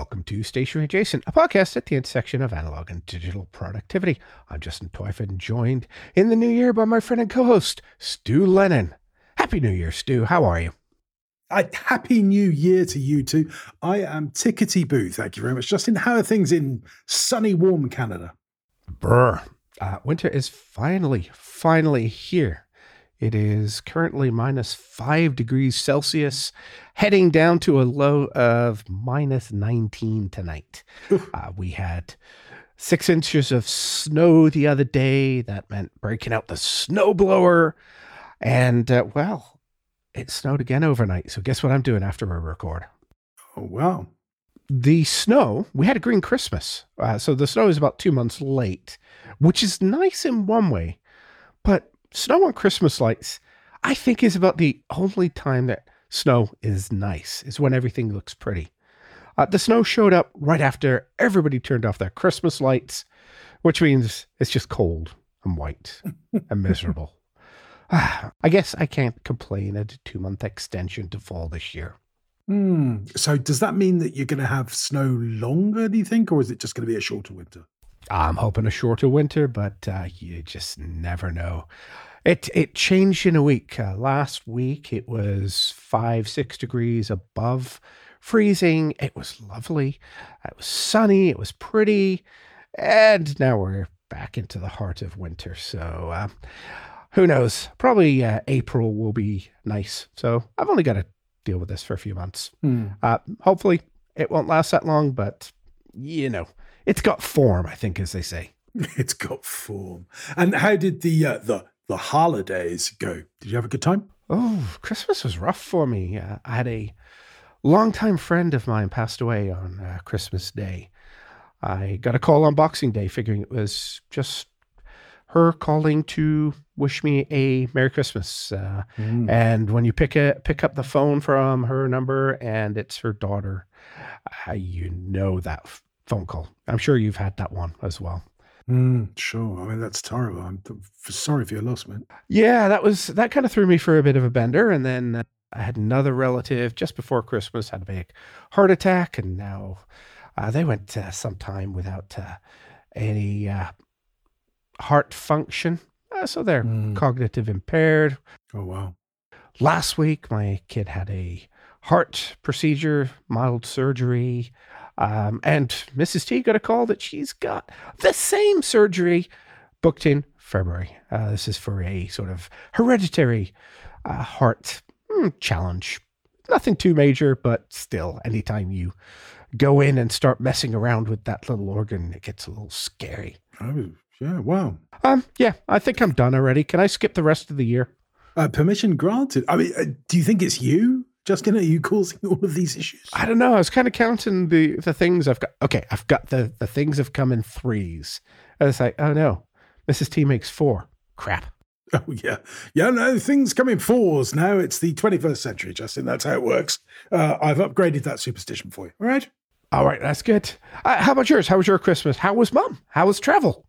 Welcome to Stationery Adjacent, a podcast at the intersection of analog and digital productivity. I'm Justin Twyford, joined in the new year by my friend and co host, Stu Lennon. Happy New Year, Stu. How are you? A happy new year to you too. I am tickety boo, thank you very much. Justin, how are things in sunny, warm Canada? Brr. Uh, winter is finally, finally here. It is currently minus five degrees Celsius, heading down to a low of minus 19 tonight. Uh, we had six inches of snow the other day. That meant breaking out the snowblower. And, uh, well, it snowed again overnight. So, guess what I'm doing after we record? Oh, wow. The snow, we had a green Christmas. Uh, so, the snow is about two months late, which is nice in one way. But snow on Christmas lights, I think, is about the only time that snow is nice, is when everything looks pretty. Uh, the snow showed up right after everybody turned off their Christmas lights, which means it's just cold and white and miserable. I guess I can't complain at a two month extension to fall this year. Hmm. So, does that mean that you're going to have snow longer, do you think, or is it just going to be a shorter winter? I'm hoping a shorter winter, but uh, you just never know. It it changed in a week. Uh, last week it was five six degrees above freezing. It was lovely. It was sunny. It was pretty, and now we're back into the heart of winter. So uh, who knows? Probably uh, April will be nice. So I've only got to deal with this for a few months. Hmm. Uh, hopefully it won't last that long, but you know it's got form, I think, as they say. It's got form. And how did the uh, the the holidays go? Did you have a good time? Oh, Christmas was rough for me. Uh, I had a longtime friend of mine passed away on uh, Christmas Day. I got a call on Boxing Day, figuring it was just her calling to wish me a Merry Christmas. Uh, Mm. And when you pick a, pick up the phone from her number and it's her daughter, uh, you know that phone call. I'm sure you've had that one as well. Mm, sure. I mean, that's terrible. I'm th- sorry for your loss, man. Yeah, that was that kind of threw me for a bit of a bender, and then uh, I had another relative just before Christmas had a big heart attack, and now uh, they went uh, some time without uh, any uh, heart function, uh, so they're Mm. cognitive impaired. Oh, wow. Last week, my kid had a heart procedure, mild surgery. Um, and Mrs. T got a call that she's got the same surgery booked in February. Uh, this is for a sort of hereditary uh, heart mm, challenge. Nothing too major, but still, anytime you go in and start messing around with that little organ, it gets a little scary. Oh, yeah. Wow. Um, yeah, I think I'm done already. Can I skip the rest of the year? Uh, permission granted. I mean, uh, do you think it's you, Justin? Are you causing all of these issues? I don't know. I was kind of counting the the things I've got. Okay, I've got the the things have come in threes. I was like, oh no, Mrs. T makes four. Crap. Oh yeah, yeah. No, things come in fours now. It's the 21st century, Justin. That's how it works. Uh, I've upgraded that superstition for you. All right. All right, that's good. Uh, how about yours? How was your Christmas? How was mum? How was travel?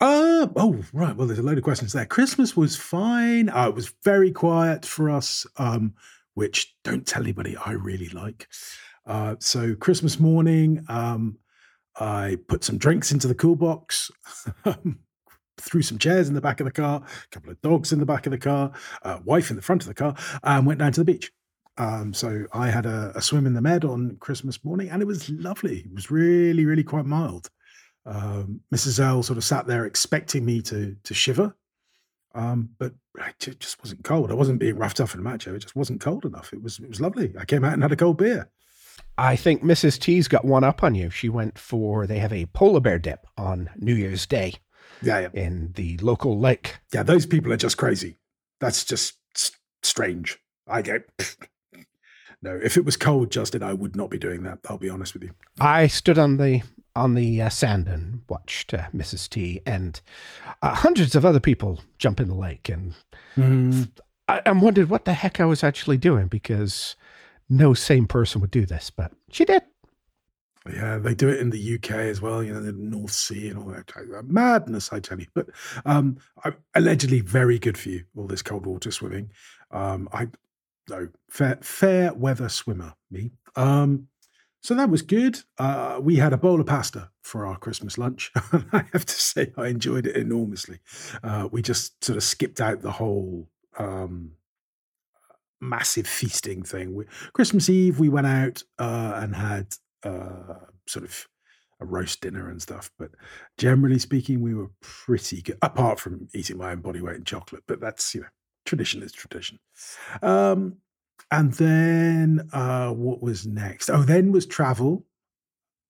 Uh, oh, right. Well, there's a load of questions there. Christmas was fine. Uh, it was very quiet for us, um, which don't tell anybody I really like. Uh, so Christmas morning, um, I put some drinks into the cool box, threw some chairs in the back of the car, a couple of dogs in the back of the car, uh, wife in the front of the car, and went down to the beach. Um, so I had a, a swim in the med on Christmas morning, and it was lovely. It was really, really quite mild. Um, Mrs. L sort of sat there expecting me to to shiver, um, but it just wasn't cold. I wasn't being roughed up in a macho. It just wasn't cold enough. It was it was lovely. I came out and had a cold beer. I think Mrs. T's got one up on you. She went for they have a polar bear dip on New Year's Day Yeah, yeah, in the local lake. yeah. Those people are just crazy. That's just s- strange. I go. No, if it was cold, Justin, I would not be doing that. I'll be honest with you. I stood on the on the uh, sand and watched uh, Mrs. T and uh, hundreds of other people jump in the lake, and I, I wondered what the heck I was actually doing because no sane person would do this, but she did. Yeah, they do it in the UK as well, you know, the North Sea and all that. Madness, I tell you. But um, I, allegedly very good for you, all this cold water swimming. Um, I no fair fair weather swimmer, me. Um, so that was good. Uh, we had a bowl of pasta for our Christmas lunch. I have to say, I enjoyed it enormously. Uh, we just sort of skipped out the whole um, massive feasting thing. We, Christmas Eve, we went out uh, and had uh, sort of a roast dinner and stuff. But generally speaking, we were pretty good, apart from eating my own body weight in chocolate. But that's, you know, tradition is tradition. Um, and then uh, what was next? Oh, then was travel.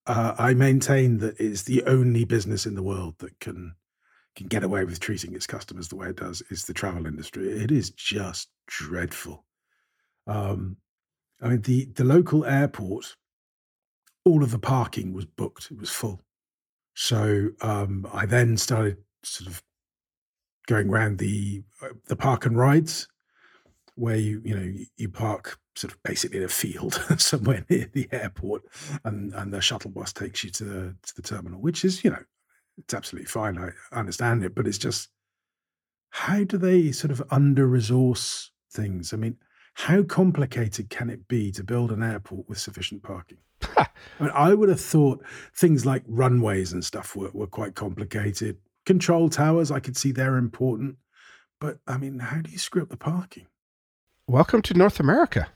Uh, I maintain that it's the only business in the world that can can get away with treating its customers the way it does is the travel industry. It is just dreadful. Um, I mean, the the local airport, all of the parking was booked; it was full. So um, I then started sort of going around the uh, the park and rides where you you know you park sort of basically in a field somewhere near the airport, and and the shuttle bus takes you to the to the terminal, which is you know it's absolutely fine. I understand it, but it's just how do they sort of under resource things? I mean, how complicated can it be to build an airport with sufficient parking? I mean, I would have thought things like runways and stuff were, were quite complicated. Control towers, I could see they're important. But I mean, how do you screw up the parking? Welcome to North America.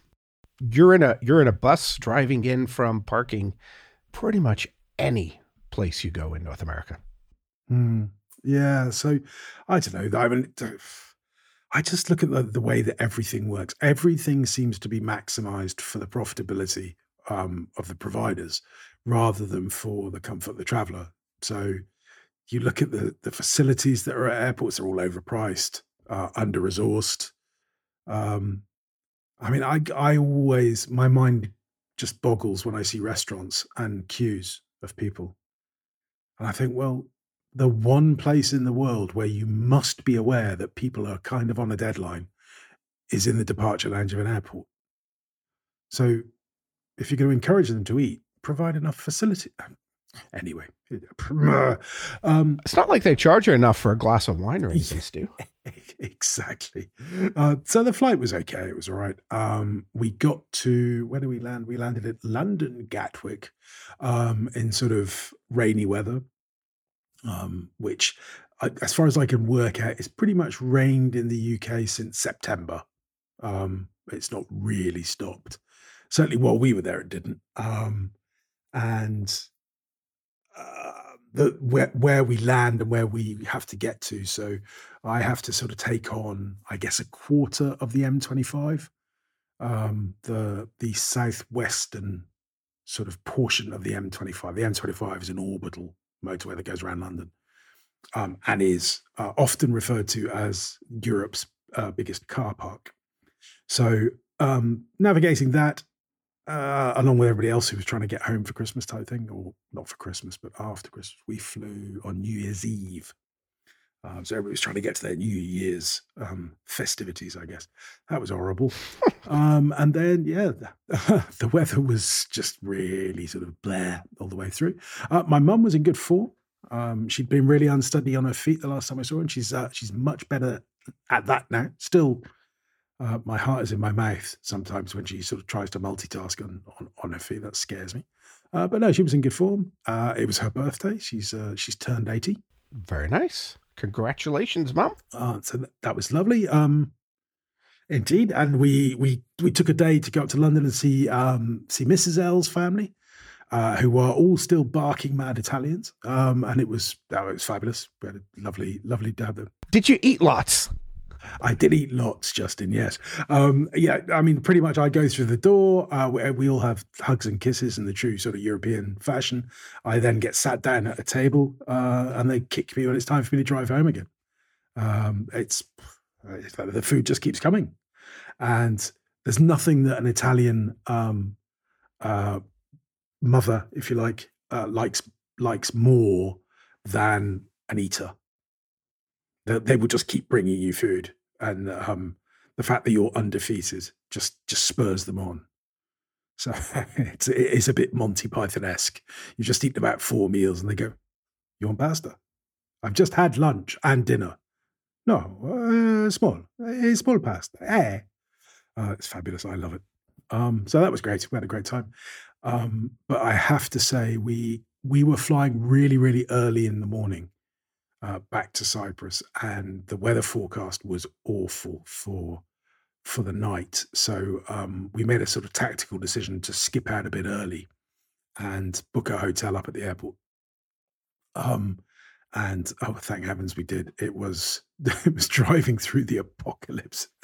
You're in a you're in a bus driving in from parking pretty much any place you go in North America. Hmm. Yeah, so I don't know. I mean, I just look at the, the way that everything works. Everything seems to be maximized for the profitability um, of the providers rather than for the comfort of the traveler. So you look at the the facilities that are at airports; they're all overpriced, uh, under resourced. Um, I mean, I I always my mind just boggles when I see restaurants and queues of people, and I think, well, the one place in the world where you must be aware that people are kind of on a deadline is in the departure lounge of an airport. So, if you're going to encourage them to eat, provide enough facility. Anyway, um, it's not like they charge you enough for a glass of wine or anything, Stu. exactly. Uh, so the flight was okay. It was all right. Um, we got to where did we land? We landed at London Gatwick um, in sort of rainy weather, um, which, uh, as far as I can work out, it's pretty much rained in the UK since September. Um, it's not really stopped. Certainly, while we were there, it didn't. Um, and uh, the where where we land and where we have to get to. So I have to sort of take on, I guess, a quarter of the M25, um, the the southwestern sort of portion of the M25. The M25 is an orbital motorway that goes around London, um, and is uh, often referred to as Europe's uh, biggest car park. So um, navigating that uh, along with everybody else who was trying to get home for Christmas type thing, or not for Christmas, but after Christmas. We flew on New Year's Eve. Uh, so everybody was trying to get to their New Year's um, festivities, I guess. That was horrible. um, and then, yeah, the, the, weather was just really sort of blare all the way through. Uh, my mum was in good form. Um, she'd been really unsteady on her feet the last time I saw her, and she's uh, she's much better at that now. Still uh, my heart is in my mouth sometimes when she sort of tries to multitask on, on, on her feet. That scares me. Uh, but no, she was in good form. Uh, it was her birthday. She's uh, she's turned eighty. Very nice. Congratulations, mum. Uh, so that, that was lovely. Um, indeed, and we we we took a day to go up to London and see um, see Mrs. L's family. Uh, who are all still barking mad Italians. Um, and it was oh, it was fabulous. We had a lovely, lovely day. Did you eat lots? I did eat lots, Justin. Yes. Um, yeah. I mean, pretty much I go through the door. Uh, we, we, all have hugs and kisses in the true sort of European fashion. I then get sat down at a table uh, and they kick me when it's time for me to drive home again. Um, it's, it's the food just keeps coming. And there's nothing that an Italian um, uh, mother, if you like, uh, likes likes more than an eater they, will just keep bringing you food, and um, the fact that you're undefeated just just spurs them on. So it's it is a bit Monty Python esque. You've just eaten about four meals, and they go, "You want pasta? I've just had lunch and dinner. No, uh, small, uh, small pasta. Eh." Uh, it's fabulous. I love it. Um, so that was great. We had a great time. Um, but I have to say, we we were flying really, really early in the morning uh, back to Cyprus, and the weather forecast was awful for for the night. So um, we made a sort of tactical decision to skip out a bit early and book a hotel up at the airport. Um, and oh, thank heavens we did. It was it was driving through the apocalypse.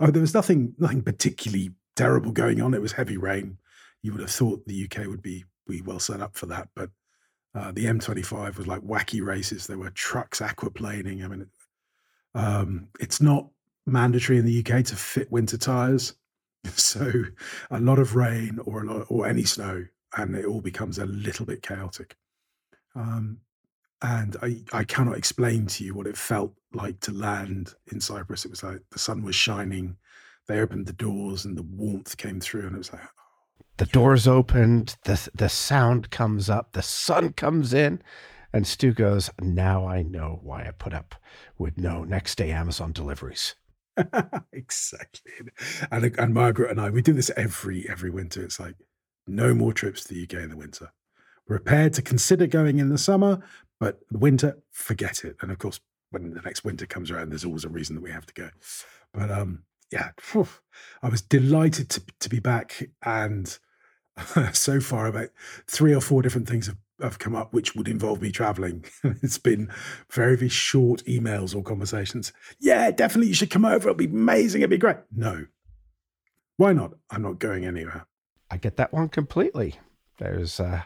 Oh, there was nothing nothing particularly terrible going on. It was heavy rain. You would have thought the UK would be be well set up for that, but uh, the M25 was like wacky races. There were trucks aquaplaning. I mean, um, it's not mandatory in the UK to fit winter tires, so a lot of rain or a lot or any snow, and it all becomes a little bit chaotic. Um, and I, I cannot explain to you what it felt like to land in Cyprus. It was like the sun was shining. They opened the doors and the warmth came through, and it was like the doors opened, the the sound comes up, the sun comes in, and Stu goes, "Now I know why I put up with no next day Amazon deliveries." exactly, and and Margaret and I we do this every every winter. It's like no more trips to the UK in the winter. Prepared to consider going in the summer, but the winter, forget it. And of course, when the next winter comes around, there's always a reason that we have to go. But um, yeah, I was delighted to to be back, and so far about three or four different things have, have come up which would involve me traveling. it's been very, very short emails or conversations. Yeah, definitely you should come over. It'll be amazing. It'll be great. No. Why not? I'm not going anywhere. I get that one completely. There's uh,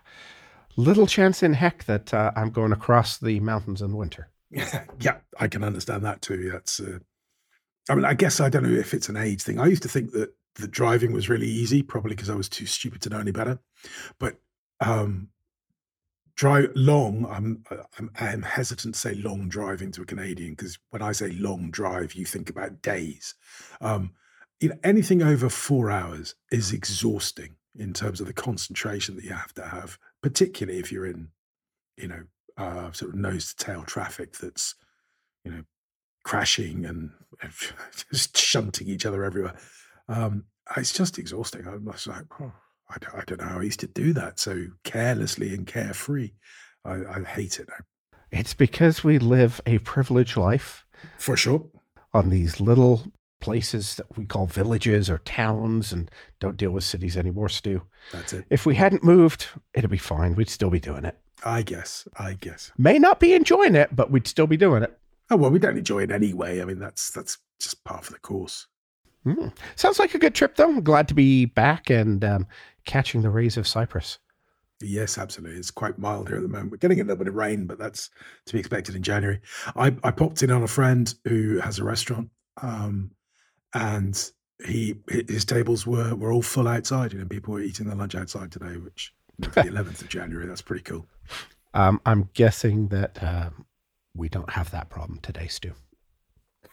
little chance in heck that uh, I'm going across the mountains in the winter. yeah, I can understand that too. That's, uh, I mean, I guess I don't know if it's an age thing. I used to think that the driving was really easy, probably because I was too stupid to know any better. But um, drive long, I'm, uh, I'm I'm hesitant to say long driving to a Canadian because when I say long drive, you think about days. Um, you know, anything over four hours is exhausting in terms of the concentration that you have to have, particularly if you're in, you know, uh, sort of nose to tail traffic that's, you know, crashing and just shunting each other everywhere. Um, it's just exhausting. I'm just like, oh, I, don't, I don't know how I used to do that so carelessly and carefree. I, I hate it now. It's because we live a privileged life. For sure. On these little places that we call villages or towns and don't deal with cities anymore, Stu. That's it. If we hadn't moved, it'd be fine. We'd still be doing it. I guess. I guess. May not be enjoying it, but we'd still be doing it. Oh well, we don't enjoy it anyway. I mean, that's that's just part of the course. Mm. Sounds like a good trip, though. I'm glad to be back and um, catching the rays of Cyprus. Yes, absolutely. It's quite mild here at the moment. We're getting a little bit of rain, but that's to be expected in January. I, I popped in on a friend who has a restaurant, um, and he his tables were were all full outside. You know, people were eating their lunch outside today, which the 11th of January. That's pretty cool. Um, I'm guessing that uh, we don't have that problem today, Stu.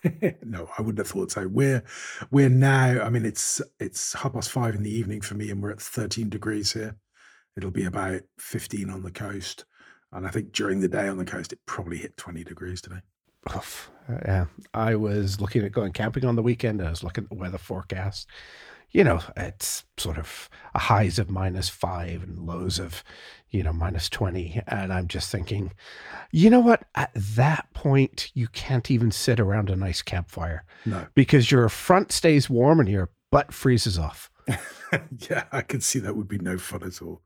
no, I wouldn't have thought so. We're we're now. I mean, it's it's half past five in the evening for me, and we're at 13 degrees here. It'll be about 15 on the coast, and I think during the day on the coast, it probably hit 20 degrees today. Yeah, I was looking at going camping on the weekend. I was looking at the weather forecast, you know, it's sort of a highs of minus five and lows of, you know, minus 20. And I'm just thinking, you know what? At that point, you can't even sit around a nice campfire. No. Because your front stays warm and your butt freezes off. yeah, I can see that would be no fun at all.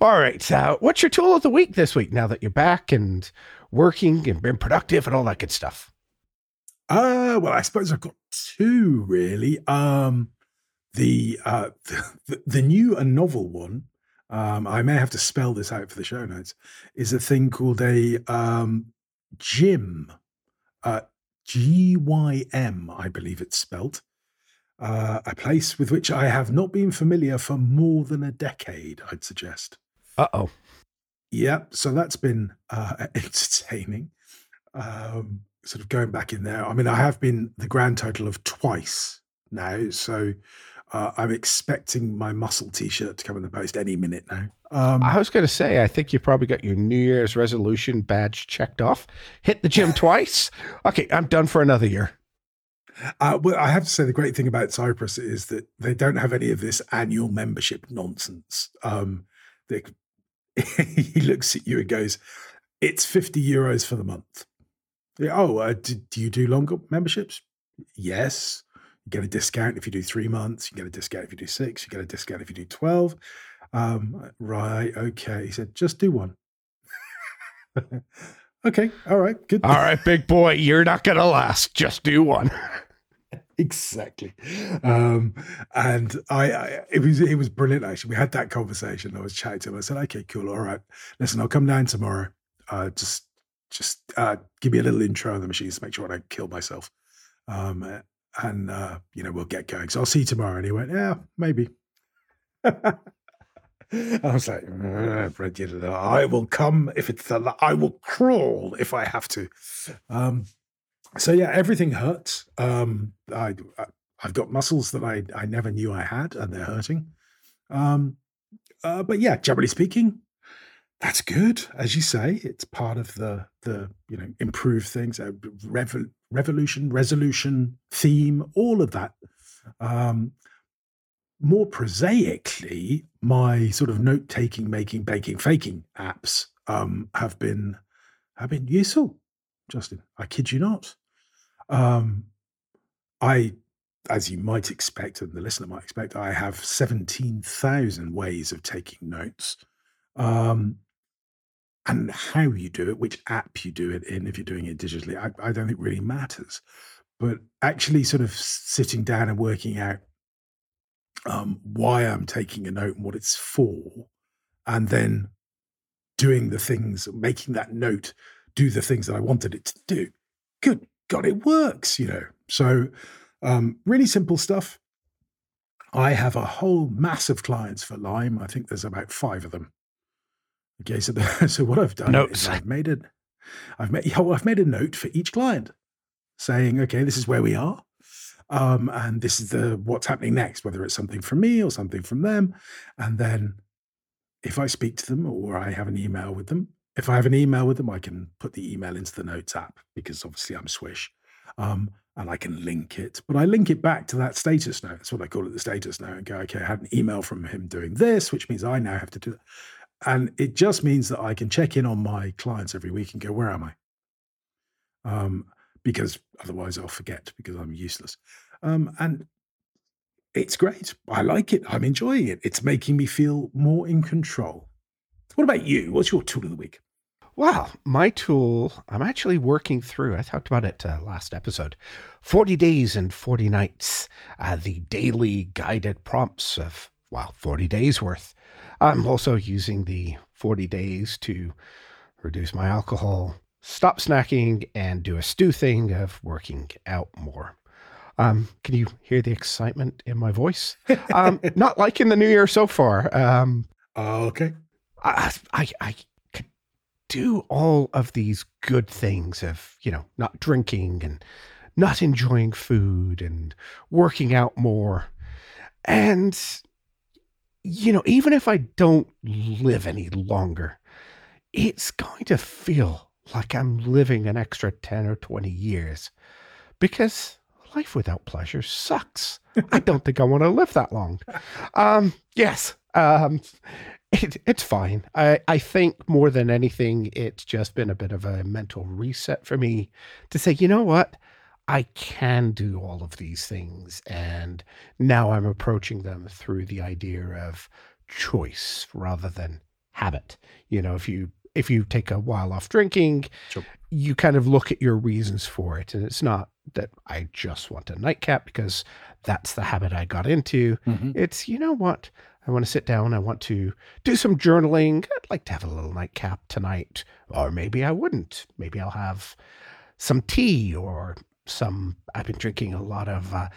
All right. Uh, what's your tool of the week this week now that you're back and working and being productive and all that good stuff? Uh, well, I suppose I've got two really. Um, the, uh, the, the new and novel one, um, I may have to spell this out for the show notes, is a thing called a um, GYM, uh, G Y M, I believe it's spelt. Uh, a place with which I have not been familiar for more than a decade, I'd suggest. Uh oh. Yeah, so that's been uh, entertaining. Um, sort of going back in there. I mean, I have been the grand total of twice now, so uh, I'm expecting my muscle T-shirt to come in the post any minute now. Um, I was going to say, I think you probably got your New Year's resolution badge checked off. Hit the gym twice. Okay, I'm done for another year. Uh, well, I have to say the great thing about Cyprus is that they don't have any of this annual membership nonsense. Um, they, he looks at you and goes, "It's fifty euros for the month." Yeah, oh, uh, do, do you do longer memberships? Yes. You get a discount if you do three months. You get a discount if you do six. You get a discount if you do twelve. Um, right. Okay. He said, just do one. okay. All right. Good. All right, big boy. You're not gonna last. Just do one. exactly. Um, and I, I, it was it was brilliant actually. We had that conversation. I was chatting to him. I said, "Okay, cool. All right. Listen, I'll come down tomorrow. Uh, just just uh, give me a little intro on the machines to make sure I don't kill myself. Um, and uh, you know we'll get going. So I'll see you tomorrow." And he went, "Yeah, maybe." I was like, I will come if it's the, I will crawl if I have to. Um, so yeah, everything hurts. Um, I, I have got muscles that I I never knew I had, and they're hurting. Um, uh, but yeah, generally speaking, that's good, as you say. It's part of the the you know improve things, uh, rev- revolution, resolution, theme, all of that. Um, more prosaically, my sort of note taking, making, baking, faking apps um, have been have been useful. Justin, I kid you not. Um, I, as you might expect, and the listener might expect, I have seventeen thousand ways of taking notes. Um, and how you do it, which app you do it in, if you're doing it digitally, I, I don't think really matters. But actually, sort of sitting down and working out um, why I'm taking a note and what it's for, and then doing the things, making that note do the things that I wanted it to do. Good God, it works, you know. So, um, really simple stuff. I have a whole mass of clients for Lime. I think there's about five of them. Okay, so the, so what I've done Notes. is I've made it. I've made oh, I've made a note for each client, saying, okay, this is where we are. Um, and this is the what's happening next, whether it's something from me or something from them. And then if I speak to them or I have an email with them, if I have an email with them, I can put the email into the notes app because obviously I'm Swish. Um, and I can link it, but I link it back to that status note. That's what I call it, the status note, and go, okay, I had an email from him doing this, which means I now have to do it. And it just means that I can check in on my clients every week and go, where am I? Um, because otherwise I'll forget because I'm useless. Um, and it's great. I like it. I'm enjoying it. It's making me feel more in control. What about you? What's your tool of the week? Well, my tool, I'm actually working through. I talked about it uh, last episode 40 days and 40 nights, uh, the daily guided prompts of, well, 40 days worth. I'm also using the 40 days to reduce my alcohol stop snacking and do a stew thing of working out more. Um, can you hear the excitement in my voice? Um, not liking the new year so far. Um, uh, okay. I, I, I could do all of these good things of, you know, not drinking and not enjoying food and working out more. And, you know, even if I don't live any longer, it's going to feel like I'm living an extra 10 or 20 years because life without pleasure sucks. I don't think I want to live that long. Um, yes, um, it, it's fine. I, I think more than anything, it's just been a bit of a mental reset for me to say, you know what? I can do all of these things. And now I'm approaching them through the idea of choice rather than habit. You know, if you if you take a while off drinking, sure. you kind of look at your reasons for it. And it's not that I just want a nightcap because that's the habit I got into. Mm-hmm. It's, you know what? I want to sit down. I want to do some journaling. I'd like to have a little nightcap tonight. Or maybe I wouldn't. Maybe I'll have some tea or some. I've been drinking a lot of uh,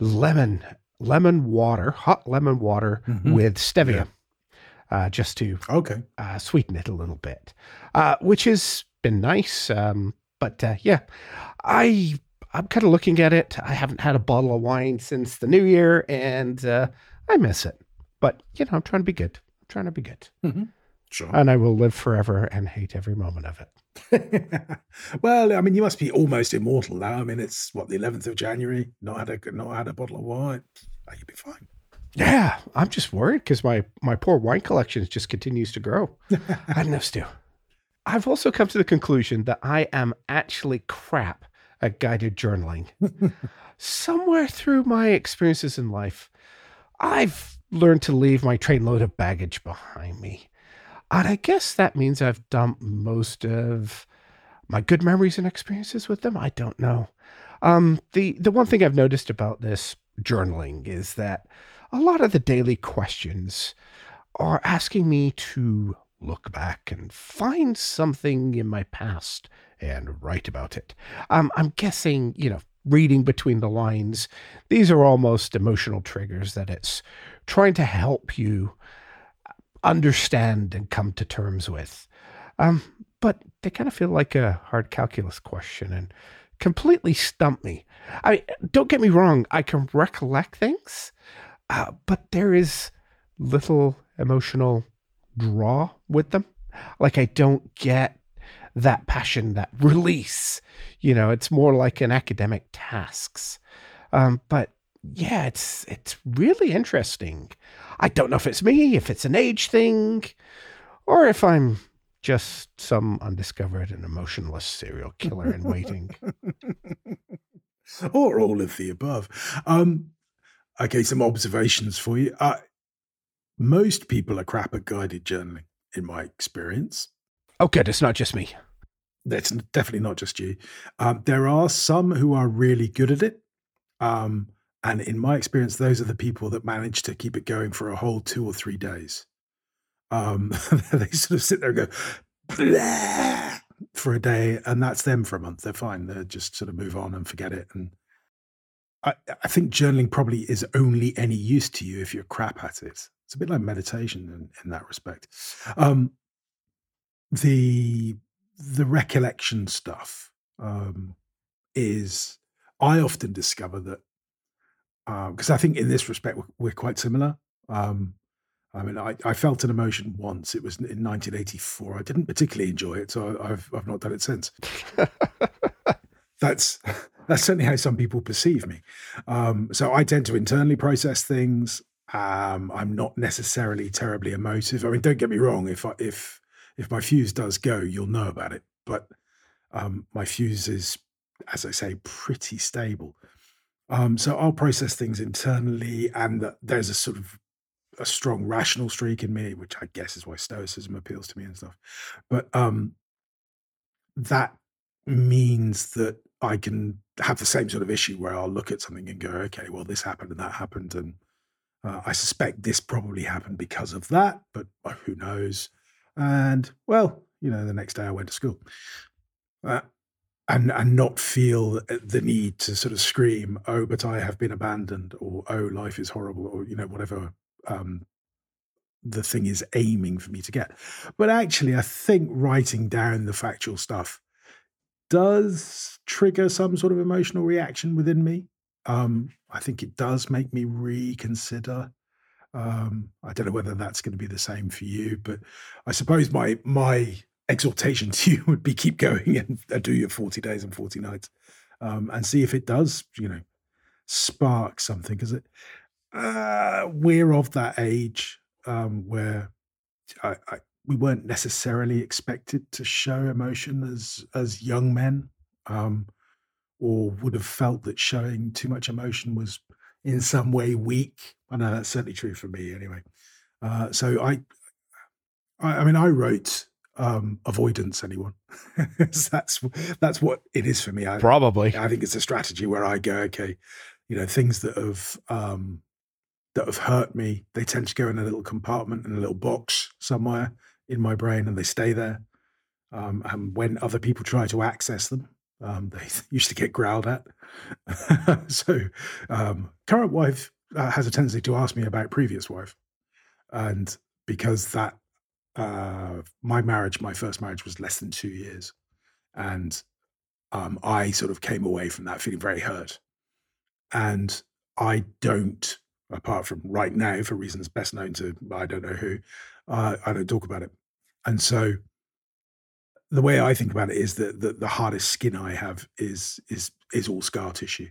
lemon lemon water, hot lemon water mm-hmm. with stevia. Yeah uh, just to okay uh, sweeten it a little bit, uh, which has been nice. Um, but uh, yeah, I I'm kind of looking at it. I haven't had a bottle of wine since the new year, and uh, I miss it. But you know, I'm trying to be good. I'm trying to be good. Mm-hmm. Sure. and I will live forever and hate every moment of it. well, I mean, you must be almost immortal now. I mean, it's what the 11th of January. Not had a not had a bottle of wine. Oh, you'll be fine. Yeah, I'm just worried because my my poor wine collection just continues to grow. I don't know, Stu. I've also come to the conclusion that I am actually crap at guided journaling. Somewhere through my experiences in life, I've learned to leave my trainload of baggage behind me. And I guess that means I've dumped most of my good memories and experiences with them. I don't know. Um, the the one thing I've noticed about this journaling is that a lot of the daily questions are asking me to look back and find something in my past and write about it. Um, I'm guessing, you know, reading between the lines, these are almost emotional triggers that it's trying to help you understand and come to terms with. Um, but they kind of feel like a hard calculus question and completely stump me. I don't get me wrong, I can recollect things, uh, but there is little emotional draw with them. Like I don't get that passion, that release. You know, it's more like an academic tasks. Um, but yeah, it's it's really interesting. I don't know if it's me, if it's an age thing, or if I'm just some undiscovered and emotionless serial killer in waiting. or all of the above. Um, okay, some observations for you. Uh, most people are crap at guided journaling, in my experience. Oh, good. It's not just me. That's definitely not just you. Um, there are some who are really good at it. Um, and in my experience, those are the people that manage to keep it going for a whole two or three days. Um, they sort of sit there and go, Bleh! for a day, and that's them for a month. They're fine. They just sort of move on and forget it. And I, I think journaling probably is only any use to you if you're crap at it. It's a bit like meditation in, in that respect. Um, the the recollection stuff um, is I often discover that because um, I think in this respect we're, we're quite similar. Um, I mean, I, I, felt an emotion once. It was in 1984. I didn't particularly enjoy it, so I've I've not done it since. that's that's certainly how some people perceive me. Um, so I tend to internally process things. Um, I'm not necessarily terribly emotive. I mean, don't get me wrong. If I, if if my fuse does go, you'll know about it. But um, my fuse is, as I say, pretty stable. Um, so I'll process things internally, and there's a sort of a strong rational streak in me, which I guess is why Stoicism appeals to me and stuff. But um, that means that I can have the same sort of issue where I'll look at something and go, okay, well, this happened and that happened, and uh, I suspect this probably happened because of that, but uh, who knows? And well, you know, the next day I went to school. Uh, and and not feel the need to sort of scream, "Oh, but I have been abandoned," or "Oh, life is horrible," or you know whatever um, the thing is aiming for me to get. But actually, I think writing down the factual stuff does trigger some sort of emotional reaction within me. Um, I think it does make me reconsider. Um, I don't know whether that's going to be the same for you, but I suppose my my exhortation to you would be keep going and, do your 40 days and 40 nights um, and see if it does, you know, spark something. Because uh, we're of that age um, where I, I, we weren't necessarily expected to show emotion as as young men, um, or would have felt that showing too much emotion was in some way weak. I know that's certainly true for me, anyway. Uh, so I, I, I mean, I wrote um, avoidance anyone. that's that's what it is for me. I, Probably. I think it's a strategy where I go, okay, you know, things that have um, that have hurt me, they tend to go in a little compartment in a little box somewhere in my brain, and they stay there. Um, and when other people try to access them, um, they used to get growled at. so, um, current wife uh, has a tendency to ask me about previous wife, and because that uh, my marriage, my first marriage was less than two years. And um, I sort of came away from that feeling very hurt. And I don't, apart from right now, for reasons best known to I don't know who, uh, I don't talk about it. and so the way I think about it is that the, the hardest skin I have is is is all scar tissue,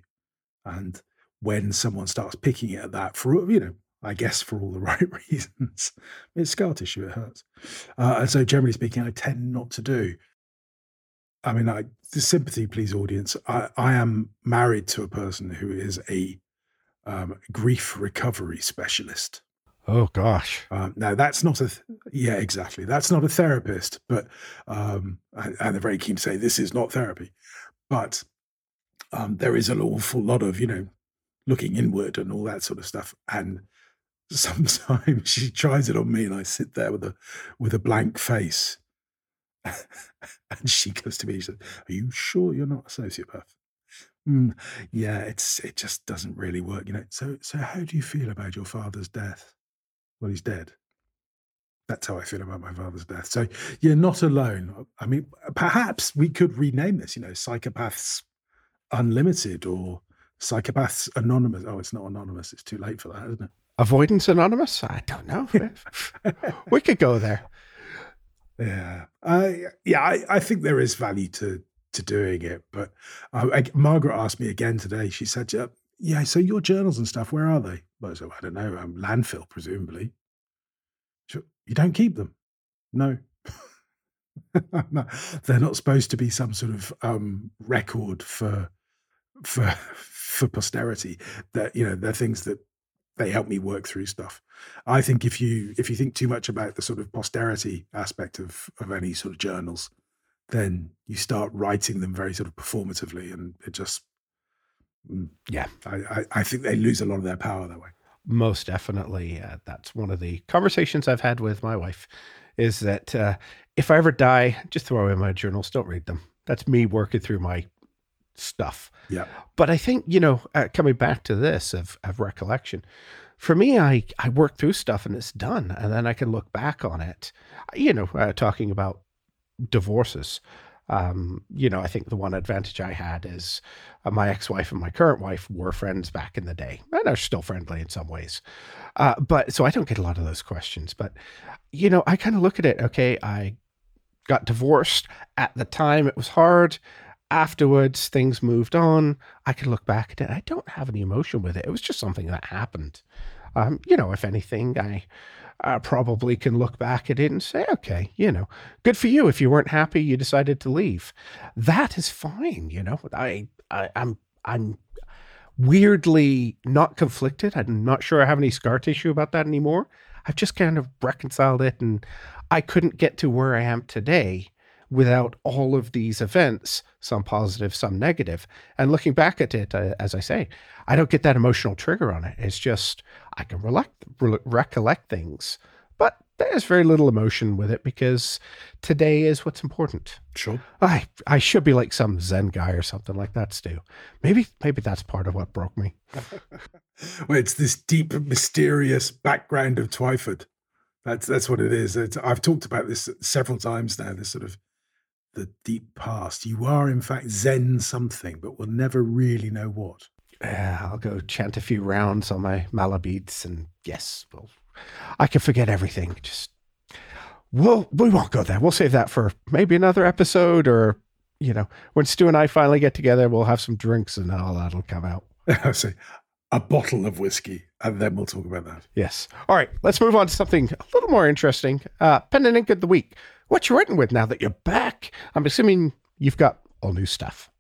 and when someone starts picking at that for you know I guess for all the right reasons, it's scar tissue. It hurts, uh, and so generally speaking, I tend not to do. I mean, I the sympathy, please, audience. I, I am married to a person who is a um, grief recovery specialist. Oh gosh. Um, now that's not a th- yeah exactly that's not a therapist, but um, and, they're very keen to say this is not therapy, but um, there is an awful lot of you know looking inward and all that sort of stuff, and sometimes she tries it on me, and I sit there with a with a blank face, and she goes to me, she says, "Are you sure you're not a sociopath?" Mm, yeah, it's it just doesn't really work, you know. So so how do you feel about your father's death? Well, he's dead. That's how I feel about my father's death. So you're not alone. I mean, perhaps we could rename this, you know, Psychopaths Unlimited or Psychopaths Anonymous. Oh, it's not anonymous. It's too late for that, isn't it? Avoidance Anonymous? I don't know. we could go there. Yeah, uh, yeah. I, I think there is value to to doing it, but uh, I, Margaret asked me again today. She said, "Yeah, so your journals and stuff, where are they?" Well, so I don't know. Um, landfill, presumably. You don't keep them. No. no. They're not supposed to be some sort of um, record for for for posterity. That you know, they're things that they help me work through stuff. I think if you if you think too much about the sort of posterity aspect of of any sort of journals, then you start writing them very sort of performatively, and it just mm, yeah, I, I, I think they lose a lot of their power that way. Most definitely, uh, that's one of the conversations I've had with my wife. Is that uh, if I ever die, just throw away my journals, don't read them. That's me working through my stuff. Yeah. But I think, you know, uh, coming back to this of, of recollection, for me, I, I work through stuff and it's done. And then I can look back on it, you know, uh, talking about divorces. Um, you know, I think the one advantage I had is uh, my ex-wife and my current wife were friends back in the day, and are still friendly in some ways. Uh, but so I don't get a lot of those questions. But you know, I kind of look at it. Okay, I got divorced at the time; it was hard afterwards things moved on. I could look back at it. I don't have any emotion with it. It was just something that happened. Um, you know, if anything, I probably can look back at it and say, okay, you know, good for you. If you weren't happy, you decided to leave. That is fine. You know, I, I I'm I'm weirdly not conflicted. I'm not sure I have any scar tissue about that anymore. I've just kind of reconciled it, and I couldn't get to where I am today without all of these events, some positive, some negative. And looking back at it, uh, as I say, I don't get that emotional trigger on it. It's just I can re- recollect things, but there's very little emotion with it because today is what's important. Sure. I I should be like some Zen guy or something like that, Stu. Maybe maybe that's part of what broke me. well, it's this deep, mysterious background of Twyford. That's that's what it is. It's, I've talked about this several times now. This sort of the deep past. You are, in fact, Zen something, but we'll never really know what. Yeah, I'll go chant a few rounds on my mala beads, and yes, well, I can forget everything. Just we'll we won't go there. We'll save that for maybe another episode, or you know, when Stu and I finally get together, we'll have some drinks, and all that'll come out. I say a bottle of whiskey, and then we'll talk about that. Yes. All right, let's move on to something a little more interesting. Uh, pen and ink of the week. What you writing with now that you're back? I'm assuming you've got all new stuff.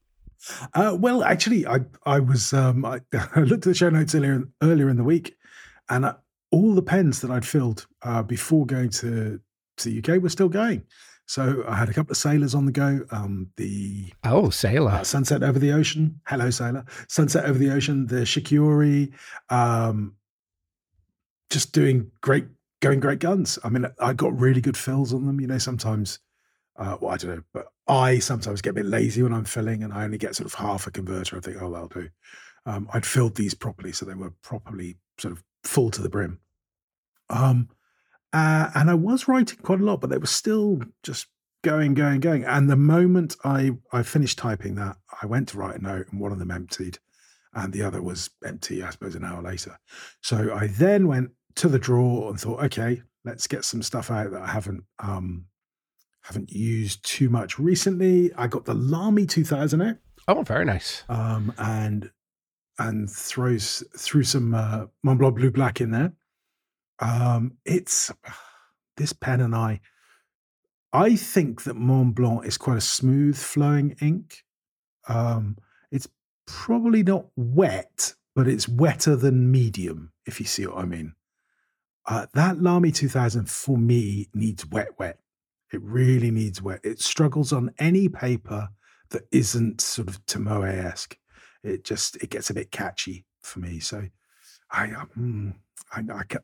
Uh, well, actually, I I was um, I, I, looked at the show notes earlier earlier in the week, and uh, all the pens that I'd filled uh, before going to to the UK were still going. So I had a couple of sailors on the go. Um, the oh sailor uh, sunset over the ocean. Hello sailor. Sunset over the ocean. The Shikiori. Um, just doing great going great guns. I mean, I got really good fills on them. You know, sometimes, uh, well, I don't know, but I sometimes get a bit lazy when I'm filling and I only get sort of half a converter. I think, oh, that'll do. Um, I'd filled these properly, so they were properly sort of full to the brim. Um, uh, and I was writing quite a lot, but they were still just going, going, going. And the moment I I finished typing that, I went to write a note, and one of them emptied, and the other was empty. I suppose an hour later. So I then went to the drawer and thought, okay, let's get some stuff out that I haven't um, haven't used too much recently. I got the Lamy 2000 out. Oh, very nice. Um, and and throws threw some uh, Montblanc Blue Black in there. Um, it's this pen and I. I think that Montblanc is quite a smooth flowing ink. Um, it's probably not wet, but it's wetter than medium, if you see what I mean. Uh, that Lamy 2000 for me needs wet, wet. It really needs wet. It struggles on any paper that isn't sort of Tomoe esque. It just it gets a bit catchy for me. So I um, I,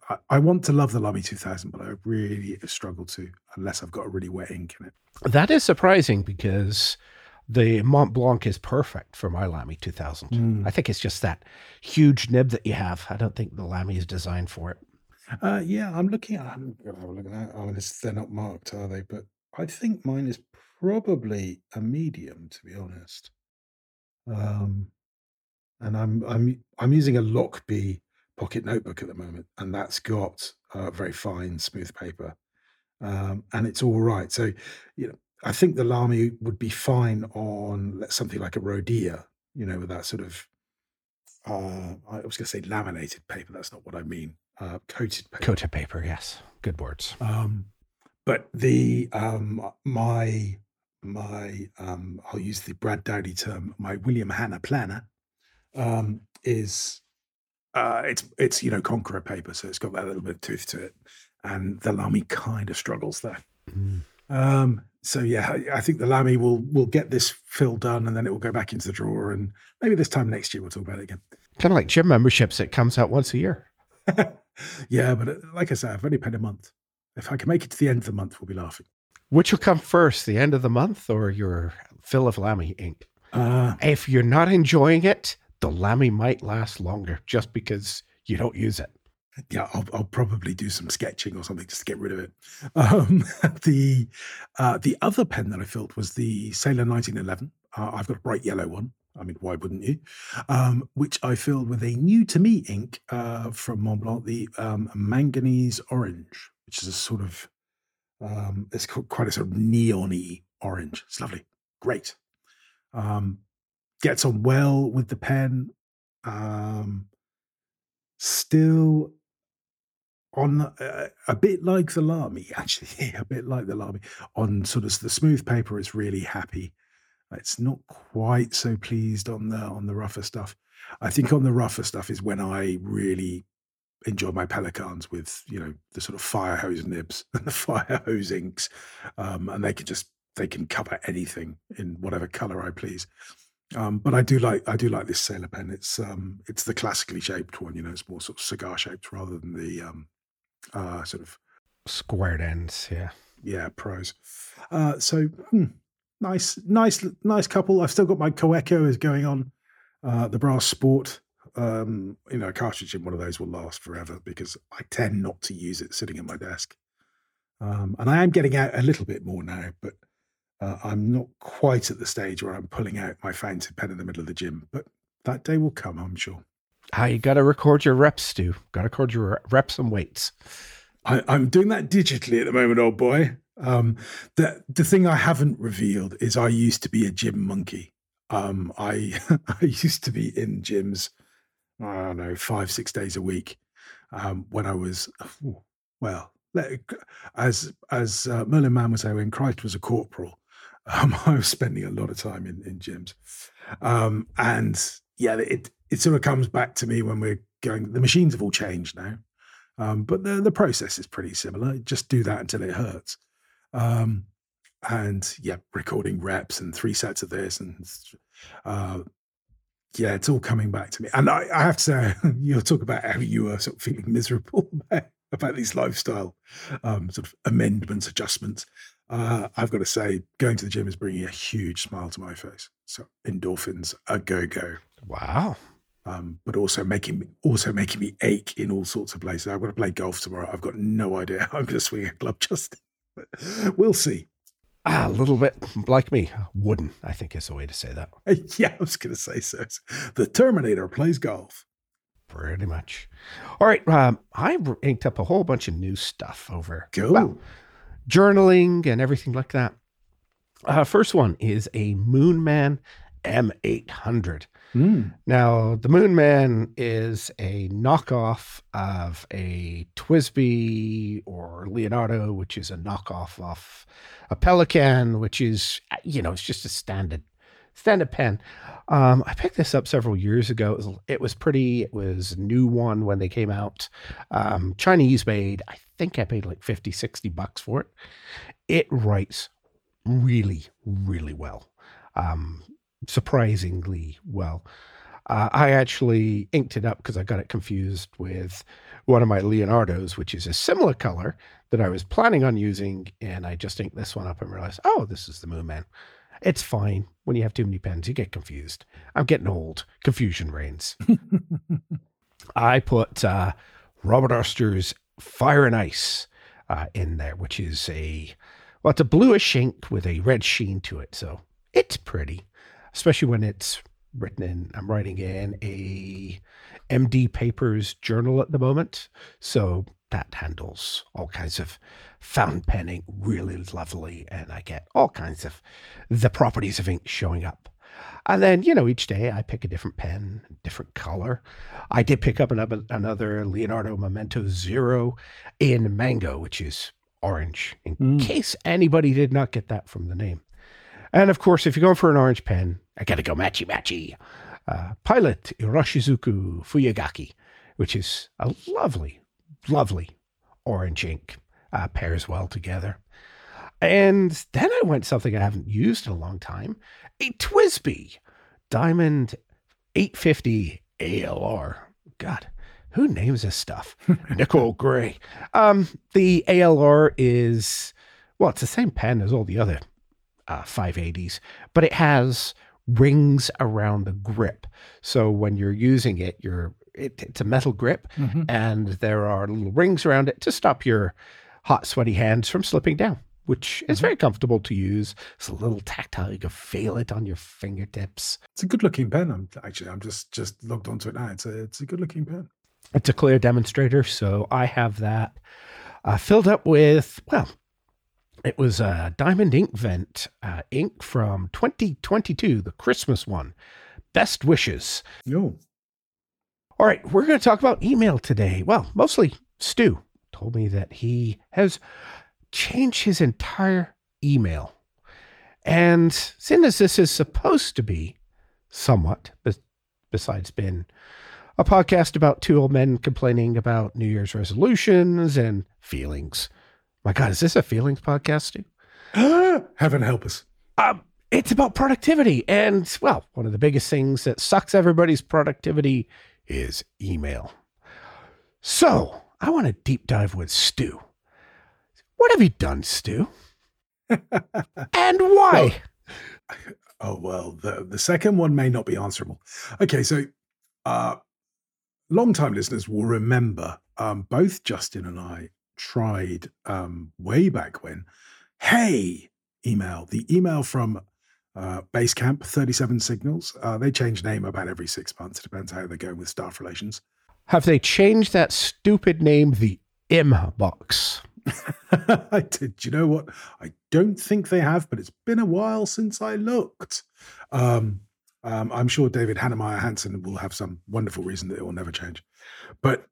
I, I want to love the Lamy 2000, but I really struggle to unless I've got a really wet ink in it. That is surprising because the Montblanc is perfect for my Lamy 2000. Mm. I think it's just that huge nib that you have. I don't think the Lamy is designed for it. Uh, yeah, I'm looking at. I'm gonna have a look at that. Oh, this, they're not marked, are they? But I think mine is probably a medium, to be honest. Um, and I'm I'm I'm using a Lochby pocket notebook at the moment, and that's got uh, very fine, smooth paper, um, and it's all right. So, you know, I think the Lamy would be fine on something like a Rhodia, you know, with that sort of. Uh, I was going to say laminated paper. That's not what I mean. Uh, coated paper. Coated paper. Yes, good words. Um, but the um, my my um, I'll use the Brad Dowdy term. My William Hannah planner um, is uh, it's it's you know Conqueror paper, so it's got that little bit of tooth to it, and the Lamy kind of struggles there. Mm. Um, so yeah, I, I, think the Lamy will will get this fill done, and then it will go back into the drawer, and maybe this time next year we'll talk about it again. Kind of like gym memberships; it comes out once a year. yeah, but uh, like I said, I've only paid a month. If I can make it to the end of the month, we'll be laughing. Which will come first, the end of the month or your fill of Lamy ink? Uh, if you're not enjoying it, the Lamy might last longer just because you don't use it. Yeah, I'll, I'll probably do some sketching or something just to get rid of it. Um, the uh, the other pen that I filled was the Sailor 1911. Uh, I've got a bright yellow one. I mean, why wouldn't you? Um, which I filled with a new to me ink uh, from Montblanc, the um, manganese orange, which is a sort of um, it's quite a sort of neony orange. It's lovely, great. Um, gets on well with the pen. Um, still on uh, a bit like the Lamy, actually, a bit like the Lamy. On sort of the smooth paper, it's really happy. It's not quite so pleased on the on the rougher stuff. I think on the rougher stuff is when I really enjoy my Pelikans with you know the sort of fire hose nibs and the fire hose inks, um, and they can just they can cover anything in whatever color I please. Um, but I do like I do like this sailor pen. It's um, it's the classically shaped one. You know, it's more sort of cigar shaped rather than the um, uh, sort of squared ends. Yeah, yeah, pros. Uh, so hmm, nice, nice, nice couple. I've still got my Kaweco is going on. Uh, the brass sport um, you know, a cartridge in one of those will last forever because I tend not to use it sitting at my desk. Um, and I am getting out a little bit more now, but uh, I'm not quite at the stage where I'm pulling out my fountain pen in the middle of the gym. But that day will come, I'm sure. Ah, you got to record your reps, Stu. Got to record your reps and weights. I, am doing that digitally at the moment, old boy. Um, the the thing I haven't revealed is I used to be a gym monkey. Um, I I used to be in gyms I don't know, five, six days a week um, when I was, well, as as uh, Merlin Mann would say, when Christ was a corporal, um, I was spending a lot of time in, in gyms. Um, and yeah, it, it sort of comes back to me when we're going, the machines have all changed now. Um, but the, the process is pretty similar. Just do that until it hurts. Um, and yeah, recording reps and three sets of this and uh, yeah, it's all coming back to me. And I, I have to say, you'll talk about how you were sort of feeling miserable about, these lifestyle um, sort of amendments, adjustments. Uh, I've got to say, going to the gym is bringing a huge smile to my face. So endorphins, a go go. Wow. Um, but also making me also making me ache in all sorts of places. I'm going to play golf tomorrow. I've got no idea how I'm going to swing a club. Just we'll see. Ah, a little bit like me, wooden, I think is the way to say that. Yeah, I was going to say so. The Terminator plays golf. Pretty much. All right. Um, I inked up a whole bunch of new stuff over. Cool. Well, journaling and everything like that. Uh, first one is a Moonman M800. Mm. Now, the Moonman is a knockoff of a TWSBI or Leonardo, which is a knockoff of a Pelikan, which is, you know, it's just a standard standard pen. Um, I picked this up several years ago. It was, it was, pretty. It was a new one when they came out. Um, Chinese made. I think I paid like 50, 60 bucks for it. It writes really, really well. Um, surprisingly well. Uh, I actually inked it up because I got it confused with one of my Leonardos, which is a similar color that I was planning on using. And I just inked this one up and realized, oh, this is the Moonman. It's fine. When you have too many pens, you get confused. I'm getting old. Confusion reigns. I put uh, Robert Oster's Fire and Ice uh, in there, which is a, well, it's a bluish ink with a red sheen to it. So it's pretty, especially when it's written in, I'm writing in a MD Papers journal at the moment. So that handles all kinds of fountain penning really lovely. And I get all kinds of the properties of ink showing up. And then, you know, each day I pick a different pen, different color. I did pick up another, another Leonardo Memento Zero in mango, which is orange, in mm. case anybody did not get that from the name. And of course, if you're going for an orange pen, I got to go matchy matchy. Uh, Pilot Iroshizuku Fuyu-gaki, which is a lovely, lovely orange ink uh, pairs well together. And then I went something I haven't used in a long time a TWSBI Diamond 850 ALR. God, who names this stuff? Nicole Gray. Um, the ALR is, well, it's the same pen as all the other uh, 580s, but it has rings around the grip. So when you're using it, you're it, it's a metal grip, mm-hmm. and there are little rings around it to stop your hot, sweaty hands from slipping down, which is mm-hmm. very comfortable to use. It's a little tactile. You can feel it on your fingertips. It's a good looking pen. I'm actually I'm just just logged onto it now. It's a it's a good looking pen. It's a clear demonstrator, so I have that uh, filled up with well. It was a Diamine Inkvent uh, ink from 2022, the Christmas one. Best wishes. No. All right, we're going to talk about email today. Well, mostly Stu told me that he has changed his entire email. And seeing as this is supposed to be somewhat, besides being a podcast about two old men complaining about New Year's resolutions and feelings. My God, is this a feelings podcast, Stu? Heaven help us. Um, it's about productivity. And, well, one of the biggest things that sucks everybody's productivity is email. So I want to deep dive with Stu. What have you done, Stu? and why? Well, oh well, the the second one may not be answerable. Okay, so uh long-time listeners will remember um, both Justin and I tried um, way back when. Hey, email the email from uh, Basecamp, 37 Signals. Uh, they change name about every six months. It depends how they're going with staff relations. Have they changed that stupid name, the M box? I did. You know what? I don't think they have, but it's been a while since I looked. Um, um, I'm sure David Heinemeier Hansson will have some wonderful reason that it will never change. But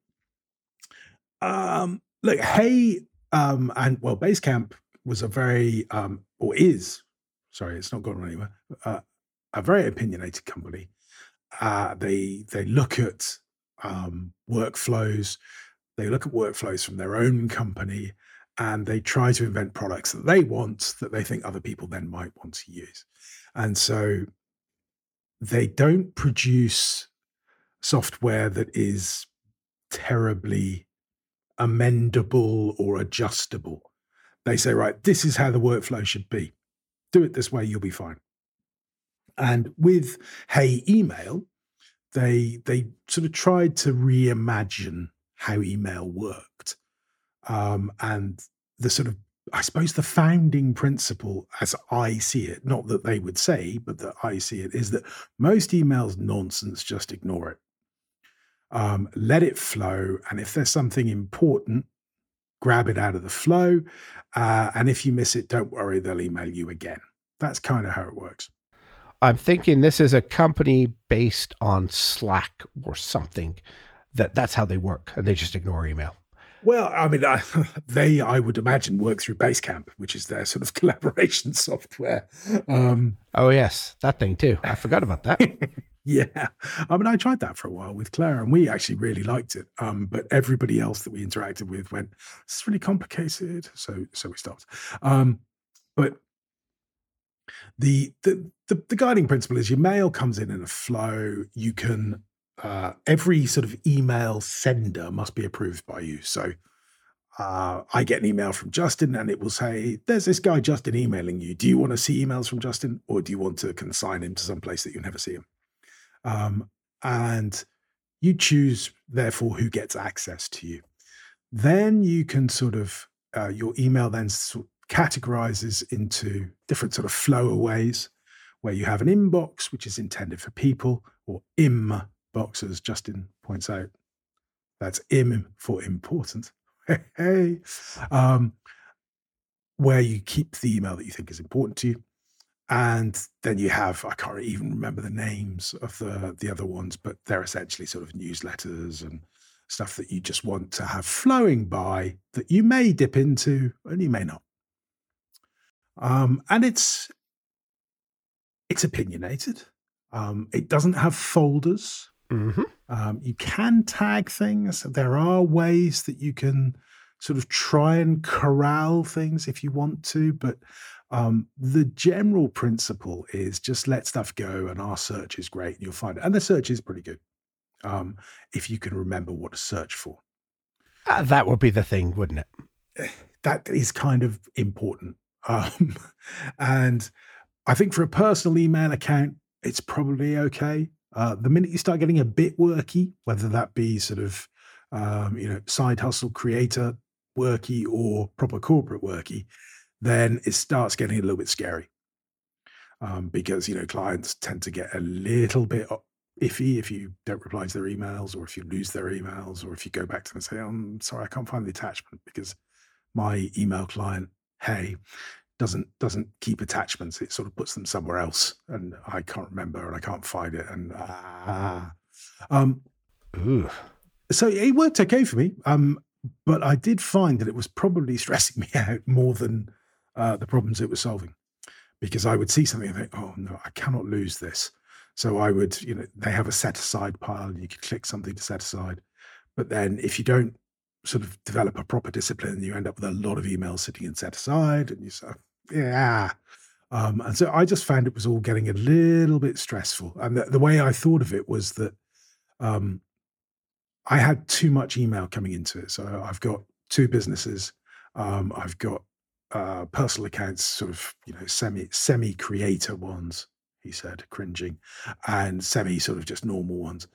um, look, hey, um, and well, Basecamp was a very, um, or is, sorry, it's not gone anywhere, uh, a very opinionated company. Uh, they they look at um, workflows. They look at workflows from their own company and they try to invent products that they want that they think other people then might want to use. And so they don't produce software that is terribly amendable or adjustable. They say, right, this is how the workflow should be. Do it this way, you'll be fine. And with Hey Email, they they sort of tried to reimagine how email worked, um, and the sort of I suppose the founding principle, as I see it, not that they would say, but that I see it, is that most emails nonsense. Just ignore it. Um, let it flow, and if there's something important, grab it out of the flow. Uh, and if you miss it, don't worry, they'll email you again. That's kind of how it works. I'm thinking this is a company based on Slack or something. That that's how they work, and they just ignore email. Well, I mean, I, they, I would imagine, work through Basecamp, which is their sort of collaboration software. Um, oh, yes, that thing too. I forgot about that. yeah. I mean, I tried that for a while with Claire, and we actually really liked it. Um, but everybody else that we interacted with went, "This is really complicated," so so we stopped. Um, but the, the the the guiding principle is your mail comes in in a flow. You can uh, every sort of email sender must be approved by you. So uh, I get an email from Justin and it will say, There's this guy, Justin, emailing you. Do you want to see emails from Justin or do you want to consign him to some place that you never see him? Um, and you choose, therefore, who gets access to you. Then you can sort of, uh, your email then sort of categorizes into different sort of flow ways where you have an inbox, which is intended for people, or im boxes, Justin points out. That's im for important. hey, um, where you keep the email that you think is important to you. And then you have, I can't even remember the names of the, the other ones, but they're essentially sort of newsletters and stuff that you just want to have flowing by that you may dip into and you may not. Um, and it's it's opinionated. Um, it doesn't have folders. Mm-hmm. Um, you can tag things. There are ways that you can sort of try and corral things if you want to, but um, the general principle is just let stuff go, and our search is great, and you'll find it. And the search is pretty good um, if you can remember what to search for. Uh, that would be the thing, wouldn't it? Eh, that is kind of important. Um, and I think for a personal email account, it's probably okay. Uh, the minute you start getting a bit worky, whether that be sort of, um, you know, side hustle creator worky or proper corporate worky, then it starts getting a little bit scary. Um, because, you know, clients tend to get a little bit iffy if you don't reply to their emails or if you lose their emails or if you go back to them and say, oh, I'm sorry, I can't find the attachment because my email client, hey, doesn't doesn't keep attachments. It sort of puts them somewhere else, and I can't remember and I can't find it. And ah, um, Ooh. so it worked okay for me. Um, but I did find that it was probably stressing me out more than uh, the problems it was solving, because I would see something and think, oh no, I cannot lose this. So I would, you know, they have a set aside pile, and you could click something to set aside. But then if you don't sort of develop a proper discipline, you end up with a lot of emails sitting in set aside, and you say, yeah. Um, and so I just found it was all getting a little bit stressful. And the, the way I thought of it was that um, I had too much email coming into it. So I've got two businesses. Um, I've got uh, personal accounts, sort of, you know, semi semi creator ones. He said, cringing, and semi sort of just normal ones,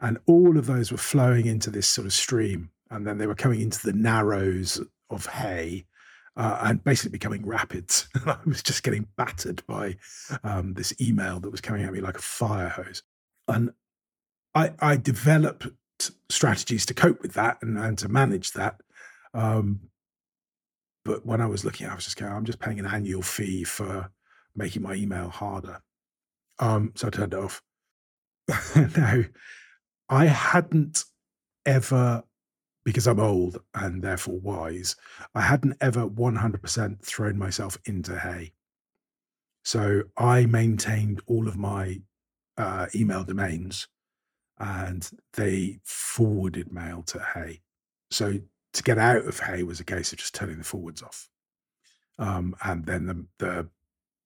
and all of those were flowing into this sort of stream, and then they were coming into the narrows of Hey, uh, and basically becoming rapids. And I was just getting battered by um, this email that was coming at me like a fire hose. And I, I developed strategies to cope with that and, and to manage that. Um, but when I was looking, I was just going, I'm just paying an annual fee for making my email harder. Um, so I turned it off. now, I hadn't ever because I'm old and therefore wise, I hadn't ever 100% thrown myself into Hey. So I maintained all of my uh, email domains and they forwarded mail to Hey. So to get out of Hey was a case of just turning the forwards off. Um, and then the, the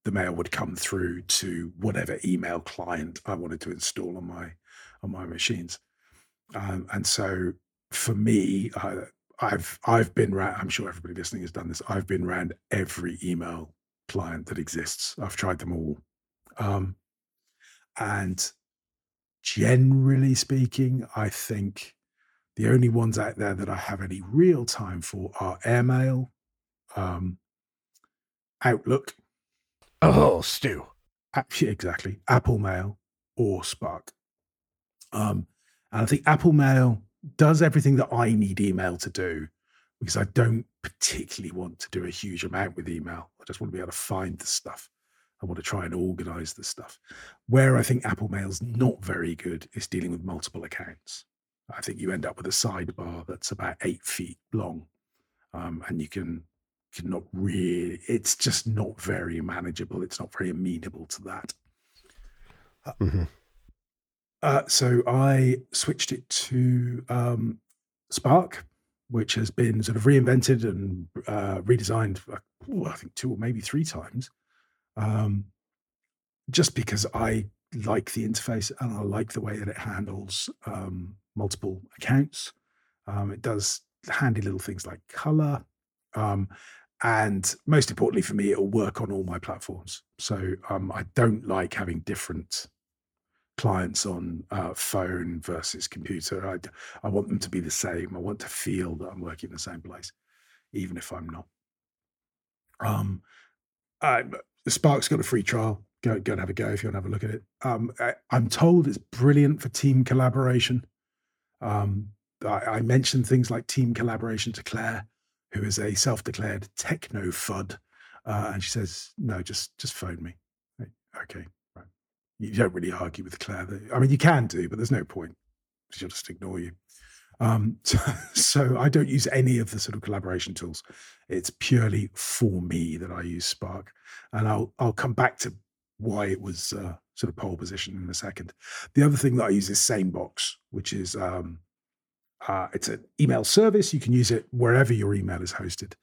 the mail would come through to whatever email client I wanted to install on my on my machines. Um, and so for me, I, I've I've been around. I'm sure everybody listening has done this. I've been around every email client that exists. I've tried them all, um, and generally speaking, I think the only ones out there that I have any real time for are Airmail, um, Outlook. Oh, Stu. Exactly. Apple Mail or Spark. Um, and I think Apple Mail does everything that I need email to do, because I don't particularly want to do a huge amount with email. I just want to be able to find the stuff. I want to try and organize the stuff. Where I think Apple Mail's not very good is dealing with multiple accounts. I think you end up with a sidebar that's about eight feet long, um, and you can cannot really. It's just not very manageable. It's not very amenable to that. Mm-hmm. Uh, so I switched it to um, Spark, which has been sort of reinvented and uh, redesigned. Uh, I think two or maybe three times, um, just because I like the interface and I like the way that it handles um, multiple accounts. Um, it does handy little things like color. Um, and most importantly for me, it'll work on all my platforms. So um, I don't like having different clients on uh, phone versus computer. I, I want them to be the same. I want to feel that I'm working in the same place, even if I'm not. Um, I, Spark's got a free trial. Go, go and have a go if you want to have a look at it. Um, I, am told it's brilliant for team collaboration. Um, I, I, mentioned things like team collaboration to Claire, who is a self-declared techno fud, uh, and she says, "No, just just phone me." Okay, right. You don't really argue with Claire. I mean, you can do, but there's no point. She'll just ignore you. Um, so, so, I don't use any of the sort of collaboration tools. It's purely for me that I use Spark, and I'll I'll come back to why it was uh, sort of pole position in a second. The other thing that I use is SaneBox, which is um, uh, it's an email service. You can use it wherever your email is hosted,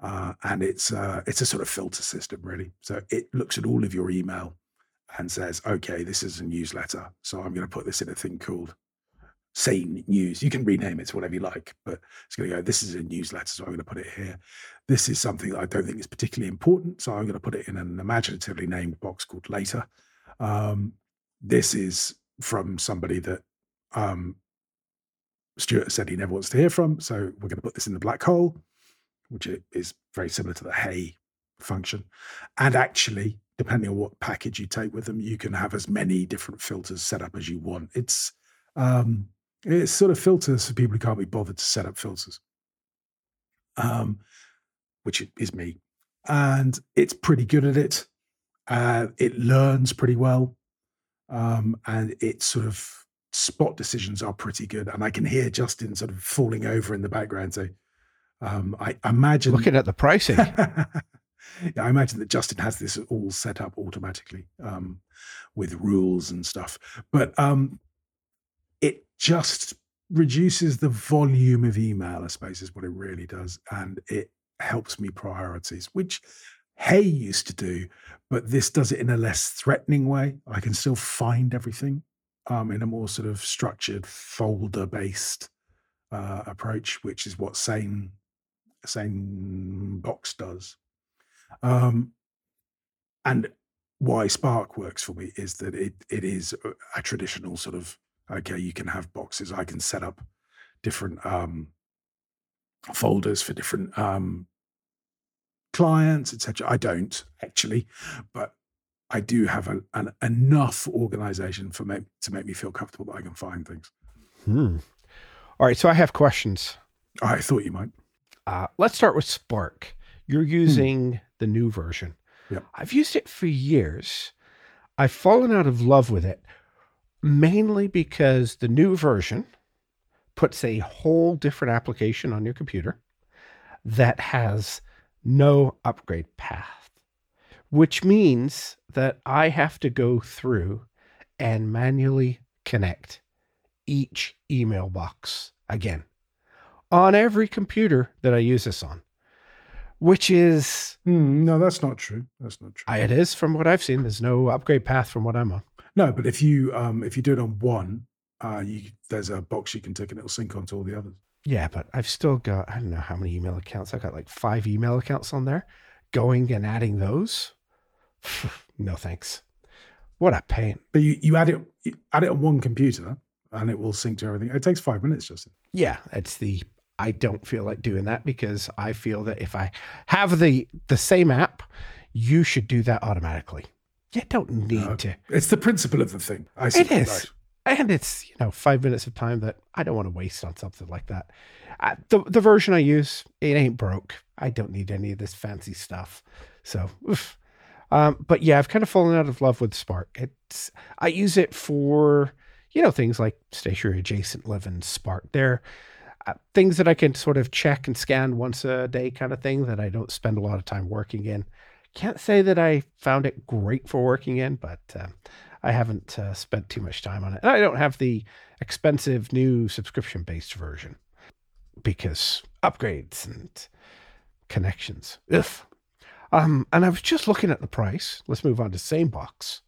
uh, and it's uh, it's a sort of filter system really. So it looks at all of your email and says, okay, this is a newsletter, so I'm going to put this in a thing called Sane News. You can rename it to whatever you like, but it's going to go, this is a newsletter, so I'm going to put it here. This is something I don't think is particularly important, so I'm going to put it in an imaginatively named box called later. Um, this is from somebody that um, Stuart said he never wants to hear from, so we're going to put this in the black hole, which is very similar to the hey function. And actually, depending on what package you take with them, you can have as many different filters set up as you want. It's um, it's sort of filters for people who can't be bothered to set up filters, um, which is me. And it's pretty good at it. Uh, it learns pretty well. Um, and its sort of spot decisions are pretty good. And I can hear Justin sort of falling over in the background. So um, I imagine. Looking at the pricing. yeah, I imagine that Justin has this all set up automatically um, with rules and stuff. But um, it just reduces the volume of email, I suppose, is what it really does. And it helps me priorities, which Hey used to do, but this does it in a less threatening way. I can still find everything um, in a more sort of structured folder based uh, approach, which is what Sane Sane Box does. Um, and why Spark works for me is that it it is a traditional sort of okay, you can have boxes. I can set up different um, folders for different um, clients, etc. I don't actually, but I do have a, an enough organization for me to make me feel comfortable that I can find things. Hmm. All right, so I have questions. I thought you might. Uh, let's start with Spark. You're hmm. using hmm. the new version. Yep. I've used it for years. I've fallen out of love with it, mainly because the new version puts a whole different application on your computer that has no upgrade path, which means that I have to go through and manually connect each email box again on every computer that I use this on, which is. Mm, no, that's not true. That's not true. It is from what I've seen. There's no upgrade path from what I'm on. No, but if you um, if you do it on one, uh, you, there's a box you can tick and it'll sync onto all the others. Yeah, but I've still got I don't know how many email accounts. I've got like five email accounts on there. Going and adding those, no thanks. What a pain. But you, you add it you add it on one computer and it will sync to everything. It takes five minutes, just. Yeah, it's the I don't feel like doing that because I feel that if I have the the same app, you should do that automatically. You don't need uh, to. It's the principle of the thing. I see. It is. Right. and it's you know five minutes of time that I don't want to waste on something like that. Uh, the the version I use it ain't broke. I don't need any of this fancy stuff. So, oof. Um, but yeah, I've kind of fallen out of love with Spark. It's I use it for you know things like Stationery Adjacent live living Spark. They're uh, things that I can sort of check and scan once a day, kind of thing that I don't spend a lot of time working in. Can't say that I found it great for working in, but uh, I haven't uh, spent too much time on it. And I don't have the expensive new subscription based version because upgrades and connections. Ugh. Um, and I was just looking at the price. Let's move on to SaneBox.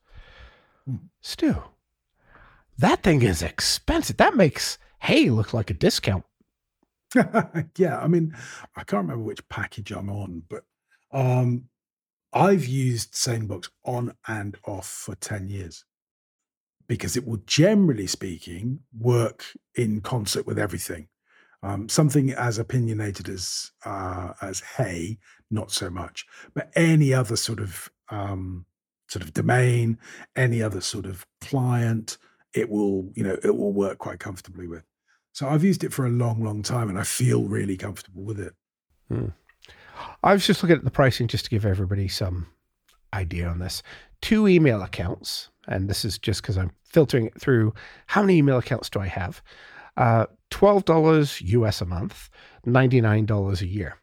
Hmm. Stu, that thing is expensive. That makes Hey look like a discount. yeah, I mean, I can't remember which package I'm on, but um, I've used SaneBox on and off for 10 years because it will generally speaking work in concert with everything. Um, something as opinionated as uh, as Hey, not so much, but any other sort of um, sort of domain, any other sort of client, it will you know it will work quite comfortably with. So I've used it for a long, long time, and I feel really comfortable with it. Hmm. I was just looking at the pricing just to give everybody some idea on this. Two email accounts, and this is just because I'm filtering it through. How many email accounts do I have? Uh, $12 US a month, $99 a year.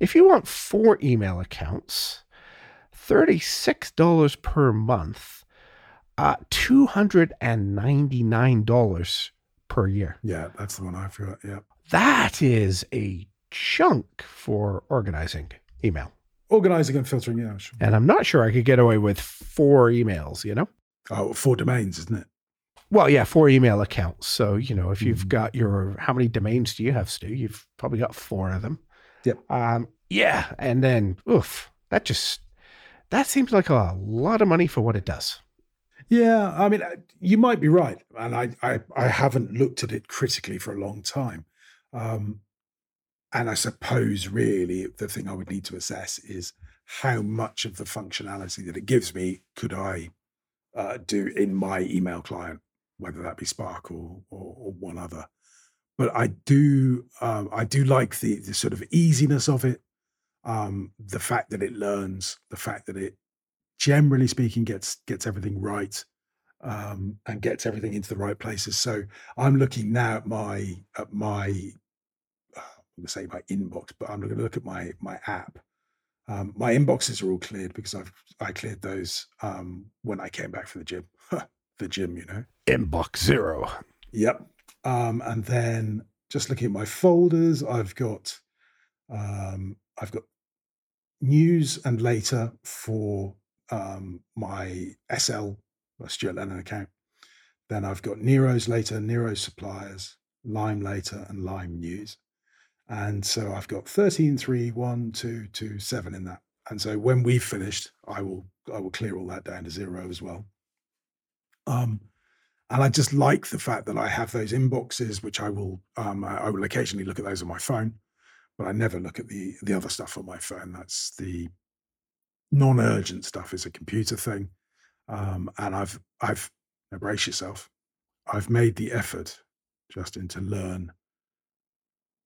If you want four email accounts, $36 per month, uh, $299 per year. Yeah, that's the one I forgot. Yeah. That is a chunk for organizing email. Organizing and filtering, yeah. Sure. And I'm not sure I could get away with four emails, you know? Oh, four domains, isn't it? Well, yeah, four email accounts. So, you know, if you've mm-hmm. got your, how many domains do you have, Stu? You've probably got four of them. Yep. Um, yeah. And then, oof, that just, that seems like a lot of money for what it does. Yeah. I mean, uh, you might be right. And I, I, I haven't looked at it critically for a long time. Um, and I suppose really the thing I would need to assess is how much of the functionality that it gives me could I uh, do in my email client whether that be Spark or, or, or one other. But I do um, I do like the the sort of easiness of it, um, the fact that it learns, the fact that it generally speaking gets gets everything right um, and gets everything into the right places. So I'm looking now at my at my I'm going to say my inbox, but I'm going to look at my my app. Um, my inboxes are all cleared because I've I cleared those um, when I came back from the gym. the gym, you know. Inbox zero. Yep. Um, and then just looking at my folders, I've got um, I've got news and later for um, my SL Stuart Lennon account. Then I've got Nero's later, Nero's suppliers, Lime later, and Lime news. And so I've got 13, 3, 1, 2, 2, 7 in that. And so when we've finished, I will I will clear all that down to zero as well. Um, and I just like the fact that I have those inboxes, which I will um, I will occasionally look at those on my phone, but I never look at the the other stuff on my phone. That's the non-urgent stuff is a computer thing, um, and I've I've now brace yourself. I've made the effort, Justin, to learn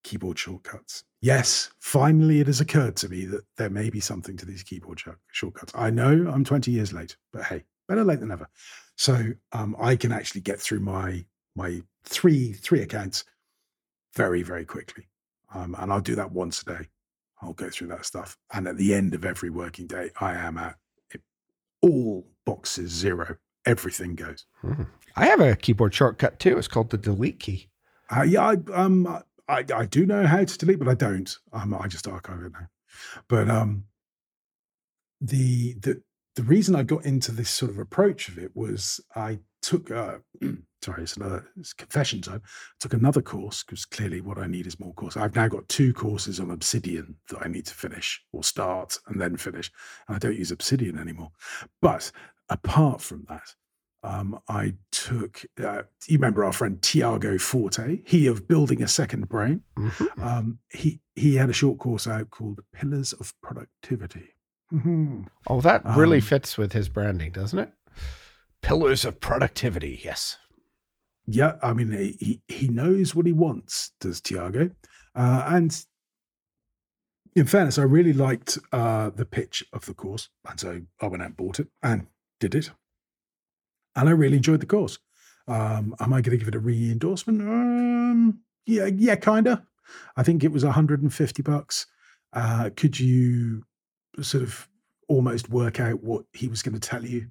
keyboard shortcuts. Yes, finally it has occurred to me that there may be something to these keyboard shortcuts. I know I'm 20 years late, but hey, better late than never. So um, I can actually get through my my three three accounts very very quickly, um, and I'll do that once a day. I'll go through that stuff, and at the end of every working day, I am at all boxes zero. Everything goes. Hmm. I have a keyboard shortcut too. It's called the delete key. Uh, yeah, I, um, I, I do know how to delete, but I don't. I just archive it now. But um, the the the reason I got into this sort of approach of it was I took, uh, sorry, it's another it's confession time. I took another course because clearly what I need is more course. I've now got two courses on Obsidian that I need to finish or start and then finish. And I don't use Obsidian anymore. But apart from that, um, I took, uh, you remember our friend Tiago Forte, he of Building a Second Brain. Mm-hmm. Um, he, he had a short course out called Pillars of Productivity. Mm-hmm. Oh, that really um, fits with his branding, doesn't it? Pillars of productivity. Yes. Yeah, I mean, he he knows what he wants, does Tiago, uh, and in fairness, I really liked uh, the pitch of the course, and so I went out and bought it and did it, and I really enjoyed the course. Um, am I going to give it a re-endorsement? Um, yeah, yeah, kinda. I think it was 150 bucks. Uh, could you sort of almost work out what he was going to tell you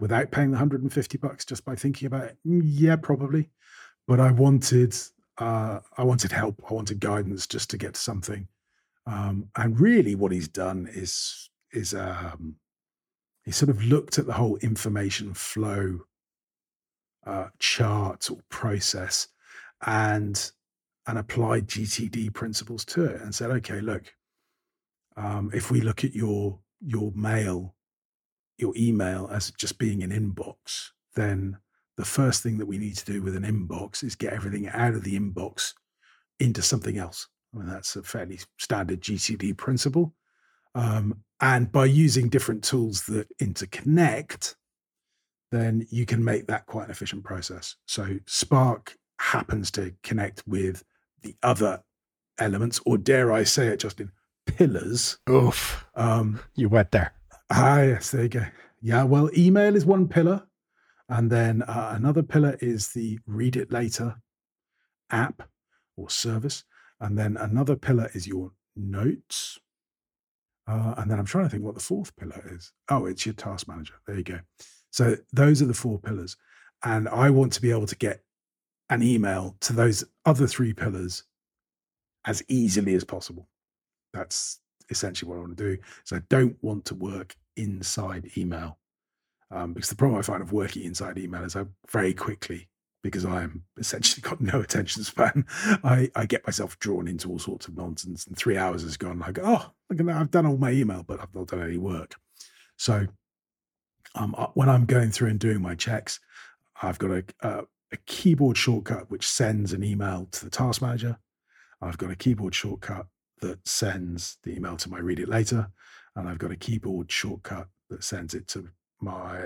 without paying the 150 bucks just by thinking about it? Mm, yeah, probably. But I wanted, uh, I wanted help. I wanted guidance just to get something. Um, and really, what he's done is is um, he sort of looked at the whole information flow uh, chart or process and and applied GTD principles to it and said, okay, look, um, if we look at your your mail, your email as just being an inbox, then the first thing that we need to do with an inbox is get everything out of the inbox into something else. I mean, that's a fairly standard GTD principle. Um, and by using different tools that interconnect, then you can make that quite an efficient process. So Spark happens to connect with the other elements, or dare I say it, Justin, pillars. Oof. Um, you went there. Ah, yes, there you go. Yeah, well, email is one pillar. And then uh, another pillar is the read it later app or service. And then another pillar is your notes. Uh, and then I'm trying to think what the fourth pillar is. Oh, it's your task manager. There you go. So those are the four pillars. And I want to be able to get an email to those other three pillars as easily as possible. That's essentially what I want to do. So I don't want to work inside email um, because the problem I find of working inside email is I very quickly, because I am essentially got no attention span, I, I get myself drawn into all sorts of nonsense. And three hours has gone. Like, oh, look at that! I've done all my email, but I've not done any work. So um, when I'm going through and doing my checks, I've got a, a, a keyboard shortcut which sends an email to the task manager. I've got a keyboard shortcut that sends the email to my read it later. And I've got a keyboard shortcut that sends it to my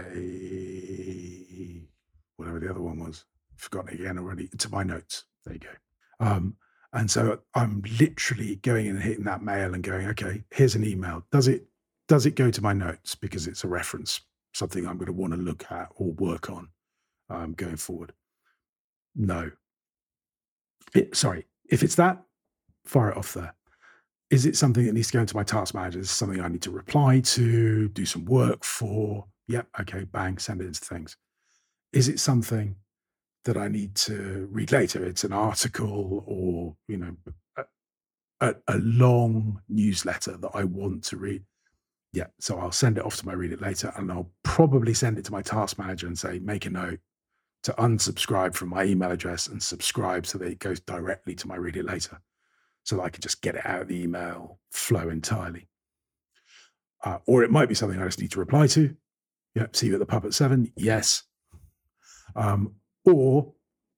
whatever the other one was. Forgotten again already. To my notes. There you go. Um, and so I'm literally going in and hitting that mail and going, okay, here's an email. Does it does it go to my notes because it's a reference, something I'm going to want to look at or work on um, going forward? No. It, sorry, if it's that, fire it off there is it something that needs to go into my task manager? Is something I need to reply to, do some work for? Yep, okay, bang, send it into things. Is it something that I need to read later? It's an article or, you know, a, a long newsletter that I want to read. Yeah, so I'll send it off to my read it later and I'll probably send it to my task manager and say, make a note to unsubscribe from my email address and subscribe so that it goes directly to my read it later so that I can just get it out of the email flow entirely. Uh, or it might be something I just need to reply to. Yep, see you at the pub at seven. Yes. Um, or,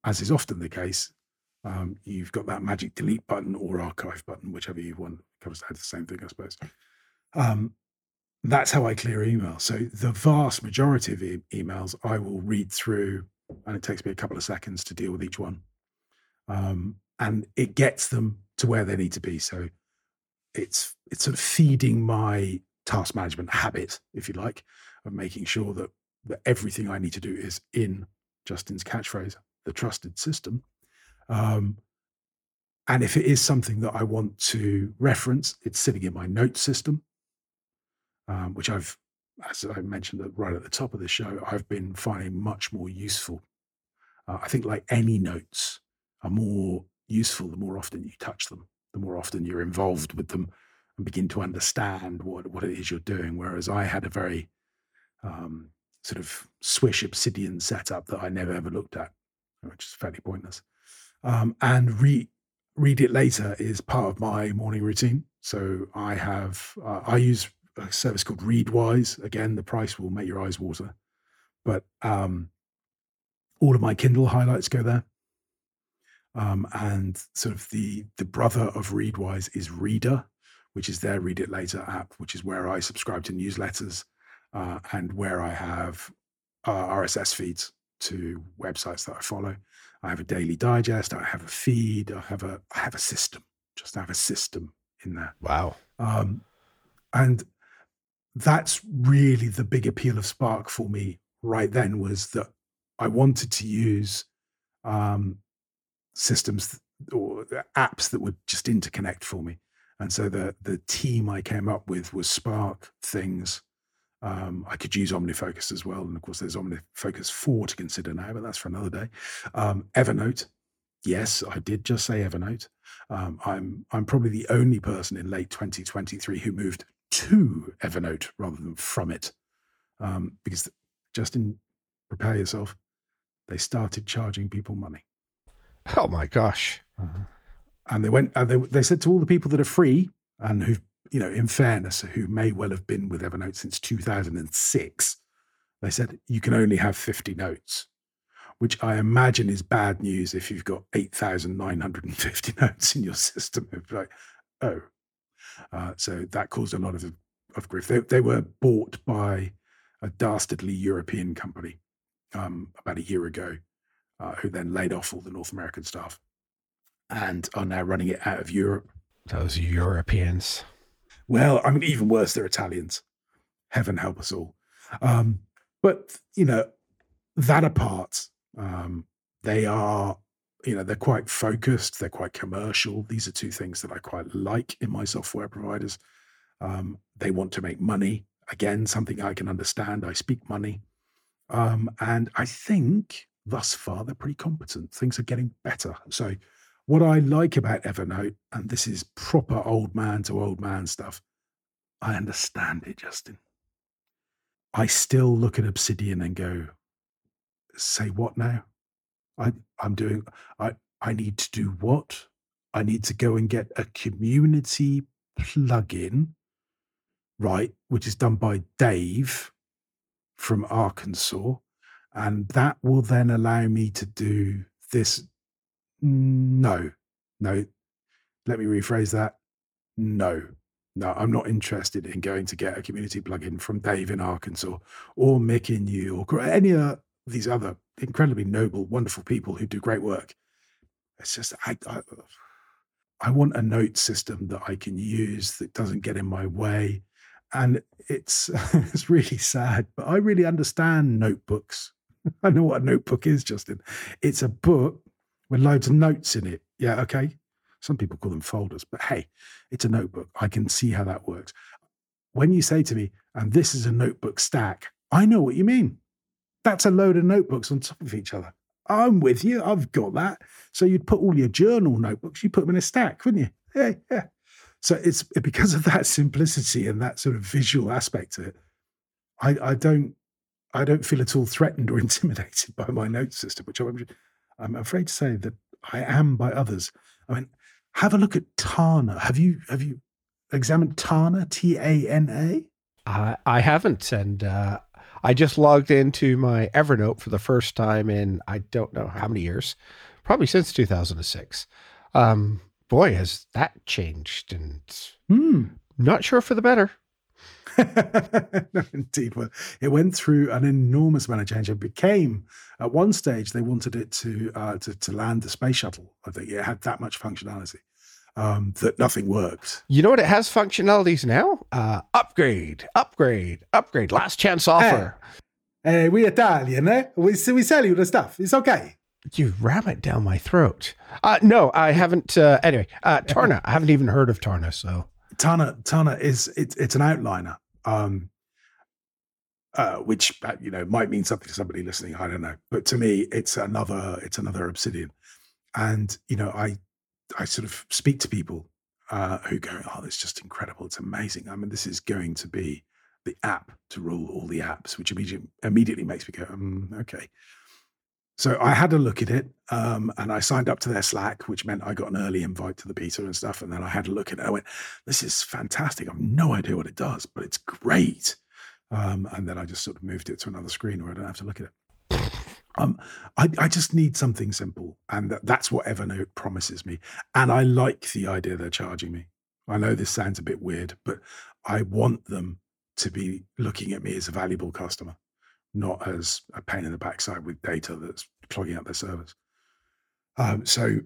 as is often the case, um, you've got that magic delete button or archive button, whichever you want. Covers the same thing, I suppose. Um, that's how I clear email. So the vast majority of e- emails I will read through, and it takes me a couple of seconds to deal with each one. Um, and it gets them to where they need to be. So it's it's sort of feeding my task management habit, if you like, of making sure that that everything I need to do is in Justin's catchphrase, the trusted system. Um, and if it is something that I want to reference, it's sitting in my note system, um, which I've, as I mentioned right at the top of the show, I've been finding much more useful. Uh, I think, like any notes, are more useful the more often you touch them, the more often you're involved with them and begin to understand what, what it is you're doing. Whereas I had a very um, sort of swish obsidian setup that I never ever looked at, which is fairly pointless. Um, and re- read it later is part of my morning routine. So I have, uh, I use a service called Readwise. Again, the price will make your eyes water, but um, all of my Kindle highlights go there. Um, and sort of the the brother of Readwise is Reader, which is their Read It Later app, which is where I subscribe to newsletters uh, and where I have uh, RSS feeds. to websites that I follow. I have a daily digest. I have a feed. I have a I have a system. Just have a system in there. Wow. Um, and that's really the big appeal of Spark for me right then was that I wanted to use um, systems or apps that would just interconnect for me. And so the the team I came up with was Spark, Things. Um, I could use OmniFocus as well, and of course there's OmniFocus four to consider now, but that's for another day. Um, Evernote, yes, I did just say Evernote. Um, I'm I'm probably the only person in late 2023 who moved to Evernote rather than from it, um, because Justin, prepare yourself. They started charging people money. Oh my gosh! Uh-huh. And they went. And they they said to all the people that are free and who, you know, in fairness, who may well have been with Evernote since 2006, they said you can only have 50 notes which I imagine is bad news if you've got 8,950 notes in your system. It's like, oh. Uh, so that caused a lot of, of grief. They, they were bought by a dastardly European company um, about a year ago, uh, who then laid off all the North American staff and are now running it out of Europe. Those Europeans. Well, I mean, even worse, they're Italians. Heaven help us all. Um, but, you know, that apart, um, they are, you know, they're quite focused, they're quite commercial. These are two things that I quite like in my software providers. Um, they want to make money. Again, something I can understand. I speak money. Um, and I think thus far they're pretty competent. Things are getting better. So, what I like about Evernote, and this is proper old man to old man stuff, I understand it, Justin. I still look at Obsidian and go, say what now? I I'm doing I I need to do what? I need to go and get a community plugin, right, which is done by Dave from Arkansas. And that will then allow me to do this. No, no. Let me rephrase that. No, no, I'm not interested in going to get a community plugin from Dave in Arkansas or Mick in New York or any of these other incredibly noble, wonderful people who do great work. It's just I, I, I want a note system that I can use that doesn't get in my way, and it's it's really sad, but I really understand notebooks. I know what a notebook is, Justin. It's a book with loads of notes in it. Yeah, okay. Some people call them folders, but hey, it's a notebook. I can see how that works. When you say to me, and this is a notebook stack, I know what you mean. That's a load of notebooks on top of each other. I'm with you. I've got that. So you'd put all your journal notebooks, you put them in a stack, wouldn't you? Yeah, yeah. So it's because of that simplicity and that sort of visual aspect to it. I, I don't, I don't feel at all threatened or intimidated by my note system, which I'm, I'm afraid to say that I am by others. I mean, have a look at Tana. Have you have you examined Tana? T A N A. I I haven't, and uh, I just logged into my Evernote for the first time in I don't know how many years, probably since 2006. Um, boy, has that changed, and mm. not sure for the better. No, indeed. Well, it went through an enormous amount of change. It became, at one stage, they wanted it to uh, to, to land the space shuttle. I think it had that much functionality um, that nothing worked. You know what? It has functionalities now. Uh, upgrade, upgrade, upgrade. Last chance offer. Hey, hey we Italian, eh? We, we sell you the stuff. It's okay. You ram it down my throat. Uh, no, I haven't. Uh, anyway, uh, Tana. I haven't even heard of Tana. So Tana, Tana is it's it's an outliner, um, uh, which uh, you know might mean something to somebody listening. I don't know, but to me, it's another it's another Obsidian, and you know I I sort of speak to people uh, who go, "Oh, it's just incredible! It's amazing! I mean, this is going to be the app to rule all the apps," which immediately immediately makes me go, um, "Okay." So I had a look at it, um, and I signed up to their Slack, which meant I got an early invite to the beta and stuff. And then I had a look at it. I went, "This is fantastic! I've no idea what it does, but it's great." Um, and then I just sort of moved it to another screen where I don't have to look at it. Um, I, I, just need something simple, and that, that's what Evernote promises me. And I like the idea they're charging me. I know this sounds a bit weird, but I want them to be looking at me as a valuable customer not as a pain in the backside with data that's clogging up their servers. Um, so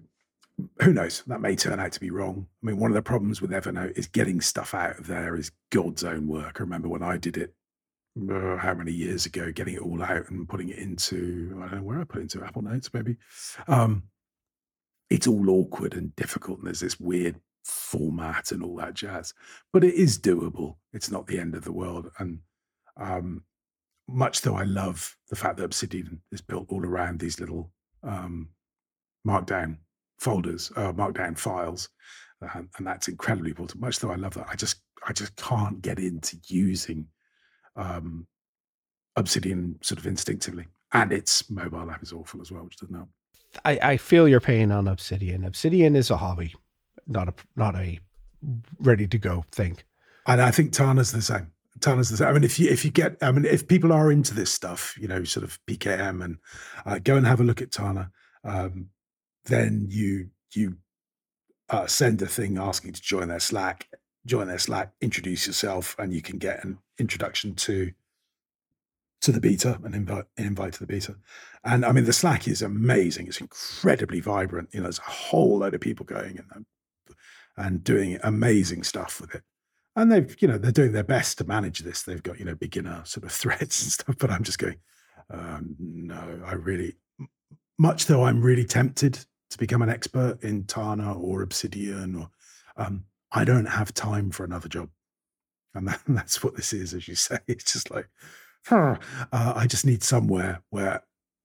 who knows? That may turn out to be wrong. I mean, one of the problems with Evernote is getting stuff out of there is God's own work. I remember when I did it, uh, how many years ago, getting it all out and putting it into, I don't know where I put it into Apple Notes, maybe. Um, it's all awkward and difficult, and there's this weird format and all that jazz. But it is doable. It's not the end of the world. And um, much though I love the fact that Obsidian is built all around these little um, markdown folders, uh, markdown files, uh, and that's incredibly important. Much though I love that, I just I just can't get into using um, Obsidian sort of instinctively, and its mobile app is awful as well, which doesn't help. I, I feel your pain on Obsidian. Obsidian is a hobby, not a not a ready to go thing. And I think Tana's the same. Tana's the same. I mean, if you if you get, I mean, if people are into this stuff, you know, sort of PKM, and uh, go and have a look at Tana. Um, then you you uh, send a thing asking to join their Slack, join their Slack, introduce yourself, and you can get an introduction to to the beta and invite an invite to the beta. And I mean, the Slack is amazing. It's incredibly vibrant. You know, there's a whole load of people going and and doing amazing stuff with it. And they've, you know, they're doing their best to manage this. They've got, you know, beginner sort of threads and stuff. But I'm just going, um, no, I really, much though I'm really tempted to become an expert in Tana or Obsidian, or um, I don't have time for another job, and that, that's what this is, as you say. It's just like uh, I just need somewhere where,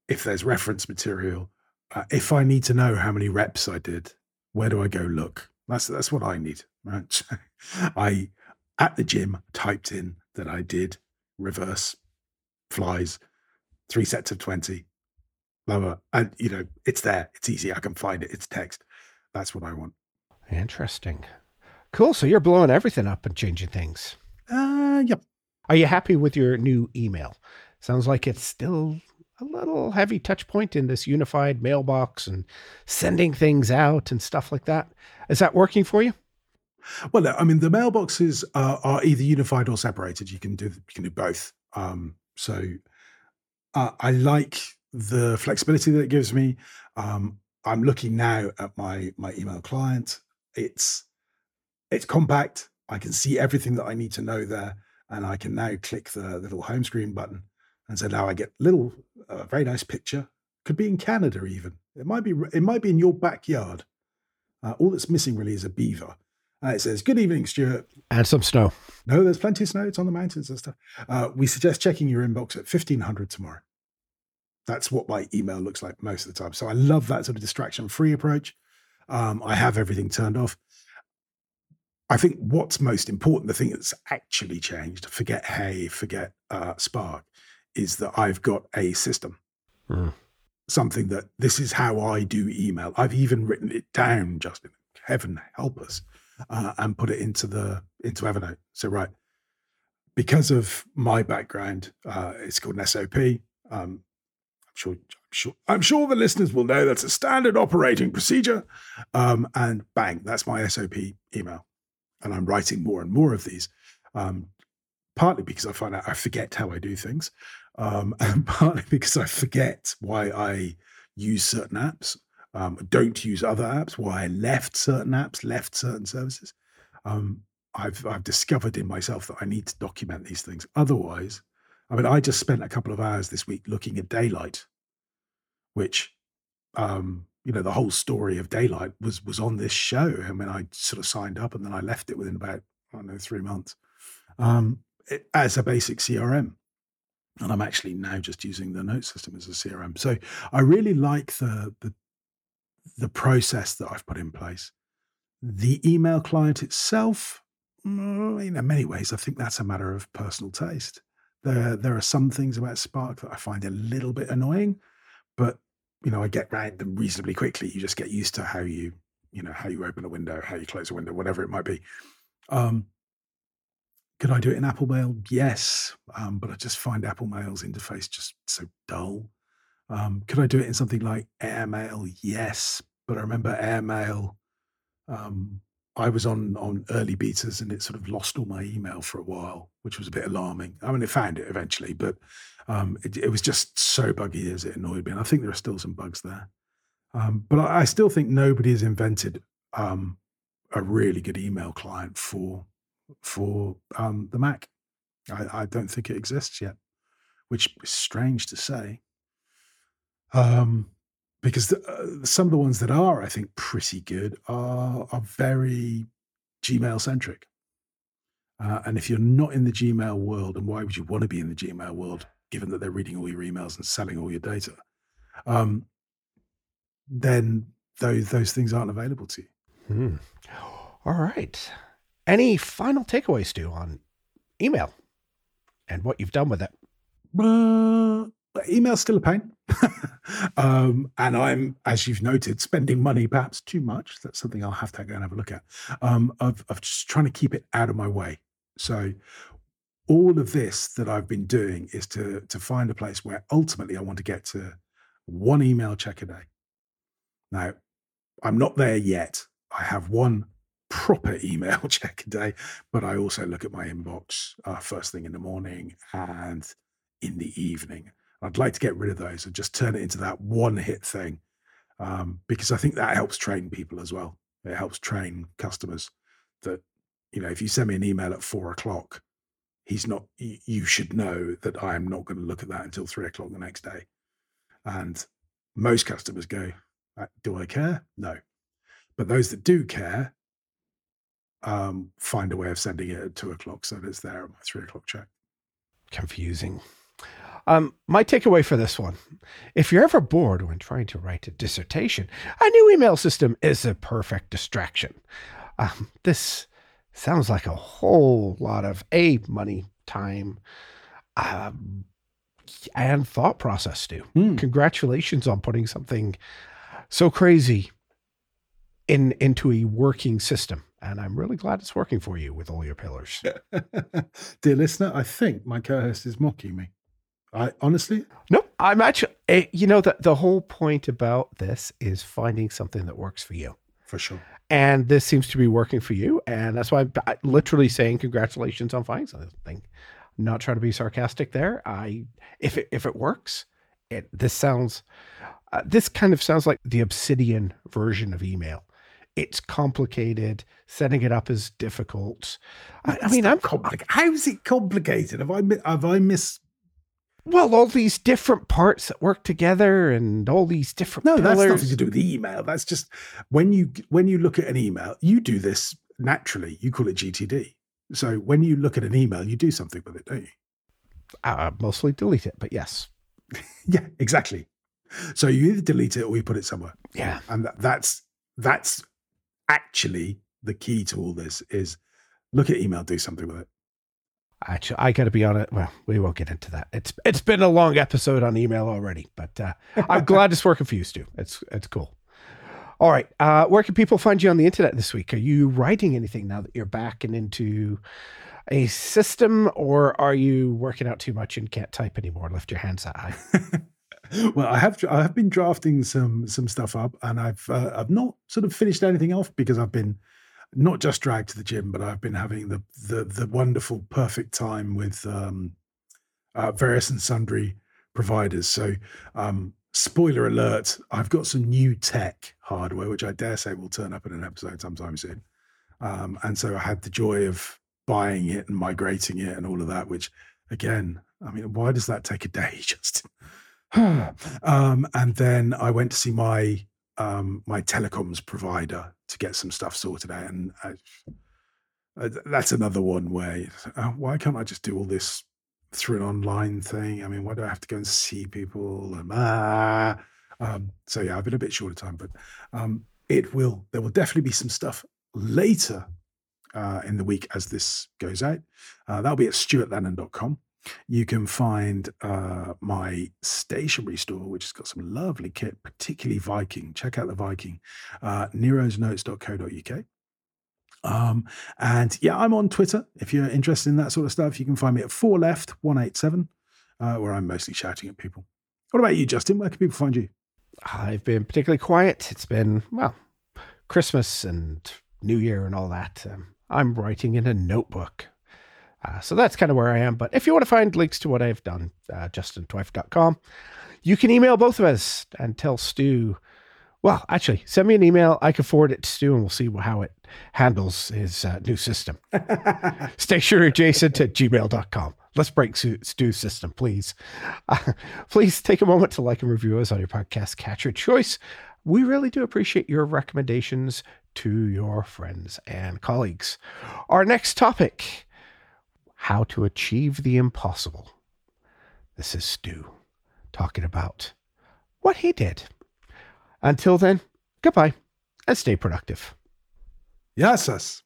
if there's reference material, uh, if I need to know how many reps I did, where do I go look? That's that's what I need. Right? I at the gym typed in that I did reverse flies, three sets of twenty, lower. And you know, it's there. It's easy. I can find it. It's text. That's what I want. Interesting. Cool. So you're blowing everything up and changing things. Uh yep. Are you happy with your new email? Sounds like it's still a little heavy touch point in this unified mailbox and sending things out and stuff like that. Is that working for you? Well, I mean, the mailboxes are, are either unified or separated. You can do you can do both. Um, so uh, I like the flexibility that it gives me. Um, I'm looking now at my my email client. It's it's compact. I can see everything that I need to know there, and I can now click the little home screen button, and so now I get little uh, very nice picture. Could be in Canada even. It might be it might be in your backyard. Uh, all that's missing really is a beaver. Uh, it says, Good evening, Stuart. And some snow. No, there's plenty of snow. It's on the mountains and stuff. Uh, we suggest checking your inbox at 1500 tomorrow. That's what my email looks like most of the time. So I love that sort of distraction free approach. Um, I have everything turned off. I think what's most important, the thing that's actually changed, forget Hey, forget uh, Spark, is that I've got a system. Mm. Something that this is how I do email. I've even written it down, Justin. Heaven help us, uh, and put it into the into Evernote. So right, because of my background, uh, it's called an SOP. Um, I'm sure, I'm sure, I'm sure the listeners will know that's a standard operating procedure. Um, and bang, that's my SOP email. And I'm writing more and more of these, um, partly because I find out I forget how I do things, um, and partly because I forget why I use certain apps, um, don't use other apps, why I left certain apps, left certain services. Um, I've I've discovered in myself that I need to document these things. Otherwise, I mean, I just spent a couple of hours this week looking at Daylite, which, um, you know, the whole story of Daylite was was on this show. I mean, I sort of signed up and then I left it within about I don't know three months um, it, as a basic CRM, and I'm actually now just using the note system as a CRM. So I really like the the the process that I've put in place. The email client itself, mm, in many ways, I think that's a matter of personal taste. There, there are some things about Spark that I find a little bit annoying, but you know, I get around them reasonably quickly. You just get used to how you, you know, how you open a window, how you close a window, whatever it might be. Um, could I do it in Apple Mail? Yes, um, but I just find Apple Mail's interface just so dull. Um, could I do it in something like AirMail? Yes, but I remember AirMail um, I was on on early betas and it sort of lost all my email for a while, which was a bit alarming. I mean, it found it eventually, but Um, it, it, was just so buggy as it annoyed me. And I think there are still some bugs there. Um, but I, I, still think nobody has invented um, a really good email client for for um, the Mac. I, I, don't think it exists yet, which is strange to say. Um, because the, uh, some of the ones that are, I think, pretty good are are very Gmail centric. Uh, and if you're not in the Gmail world, and why would you want to be in the Gmail world, given that they're reading all your emails and selling all your data? Um, then those those things aren't available to you. Hmm. All right. Any final takeaways, Stu, on email and what you've done with it? Uh, email's still a pain. um, and I'm, as you've noted, spending money perhaps too much. That's something I'll have to go and have a look at. Um, of, of just trying to keep it out of my way. So all of this that I've been doing is to to find a place where ultimately I want to get to one email check a day. Now, I'm not there yet. I have one proper email check a day, but I also look at my inbox uh, first thing in the morning and in the evening. I'd like to get rid of those and just turn it into that one hit thing um, because I think that helps train people as well. It helps train customers that, you know, if you send me an email at four o'clock, he's not, you should know that I am not going to look at that until three o'clock the next day. And most customers go, uh, Do I care? No. But those that do care um, find a way of sending it at two o'clock so that it's there at my three o'clock check. Confusing. Um, my takeaway for this one if you're ever bored when trying to write a dissertation, a new email system is a perfect distraction. Um, this sounds like a whole lot of A, money, time, um, and thought process, Stu. Mm. Congratulations on putting something so crazy in into a working system. And I'm really glad it's working for you with all your pillars. Dear listener, I think my co host is mocking me. I honestly no, I'm actually. Eh, you know that the whole point about this is finding something that works for you. For sure. And this seems to be working for you, and that's why I'm literally saying congratulations on finding something. I'm not trying to be sarcastic there. I if it if it works, it this sounds uh, this kind of sounds like the Obsidian version of email. It's complicated. Setting it up is difficult. I, I mean, I'm complicated. How is it complicated? Have I have I missed well, all these different parts that work together and all these different no, pillars. that's nothing to do with the email. That's just when you when you look at an email, you do this naturally. You call it GTD. So when you look at an email, you do something with it, don't you? Uh, mostly delete it, but yes. yeah, exactly. So you either delete it or you put it somewhere. Yeah, and that, that's that's actually the key to all this is look at email, do something with it. Actually, I got to be on it. Well, we won't get into that. It's it's been a long episode on email already, but uh, I'm glad it's working for you, Stu. It's it's cool. All right, uh, where can people find you on the internet this week? Are you writing anything now that you're back and into a system, or are you working out too much and can't type anymore? Lift your hands high. well, I have I have been drafting some some stuff up, and I've uh, I've not sort of finished anything off because I've been not just dragged to the gym, but I've been having the the, the wonderful, perfect time with um, uh, various and sundry providers. So, um, spoiler alert: I've got some new tech hardware, which I dare say will turn up in an episode sometime soon. Um, and so I had the joy of buying it and migrating it and all of that. Which, again, I mean, why does that take a day? Just um, and then I went to see my um, my telecoms provider to get some stuff sorted out. And I, uh, that's another one way. Uh, why can't I just do all this through an online thing? I mean, why do I have to go and see people? And, ah. Um, so yeah, I've been a bit short of time, but um, it will. There will definitely be some stuff later uh, in the week as this goes out. Uh, that'll be at stuartlennon.com. You can find uh, my stationery store, which has got some lovely kit, particularly Viking. Check out the Viking, uh, nerosnotes.co.uk. Um, and yeah, I'm on Twitter. If you're interested in that sort of stuff, you can find me at 4left187, uh, where I'm mostly shouting at people. What about you, Justin? Where can people find you? I've been particularly quiet. It's been, well, Christmas and New Year and all that. Um, I'm writing in a notebook Uh, so that's kind of where I am. But if you want to find links to what I've done, uh, justintwife.com, you can email both of us and tell Stu. Well, actually, send me an email. I can forward it to Stu and we'll see how it handles his uh, new system. stationeryadjacent at gmail.com. Let's break Stu's system, please. Uh, please take a moment to like and review us on your podcast catcher choice. We really do appreciate your recommendations to your friends and colleagues. Our next topic how to achieve the impossible. This is Stu talking about what he did. Until then, goodbye and stay productive. Yes, yes.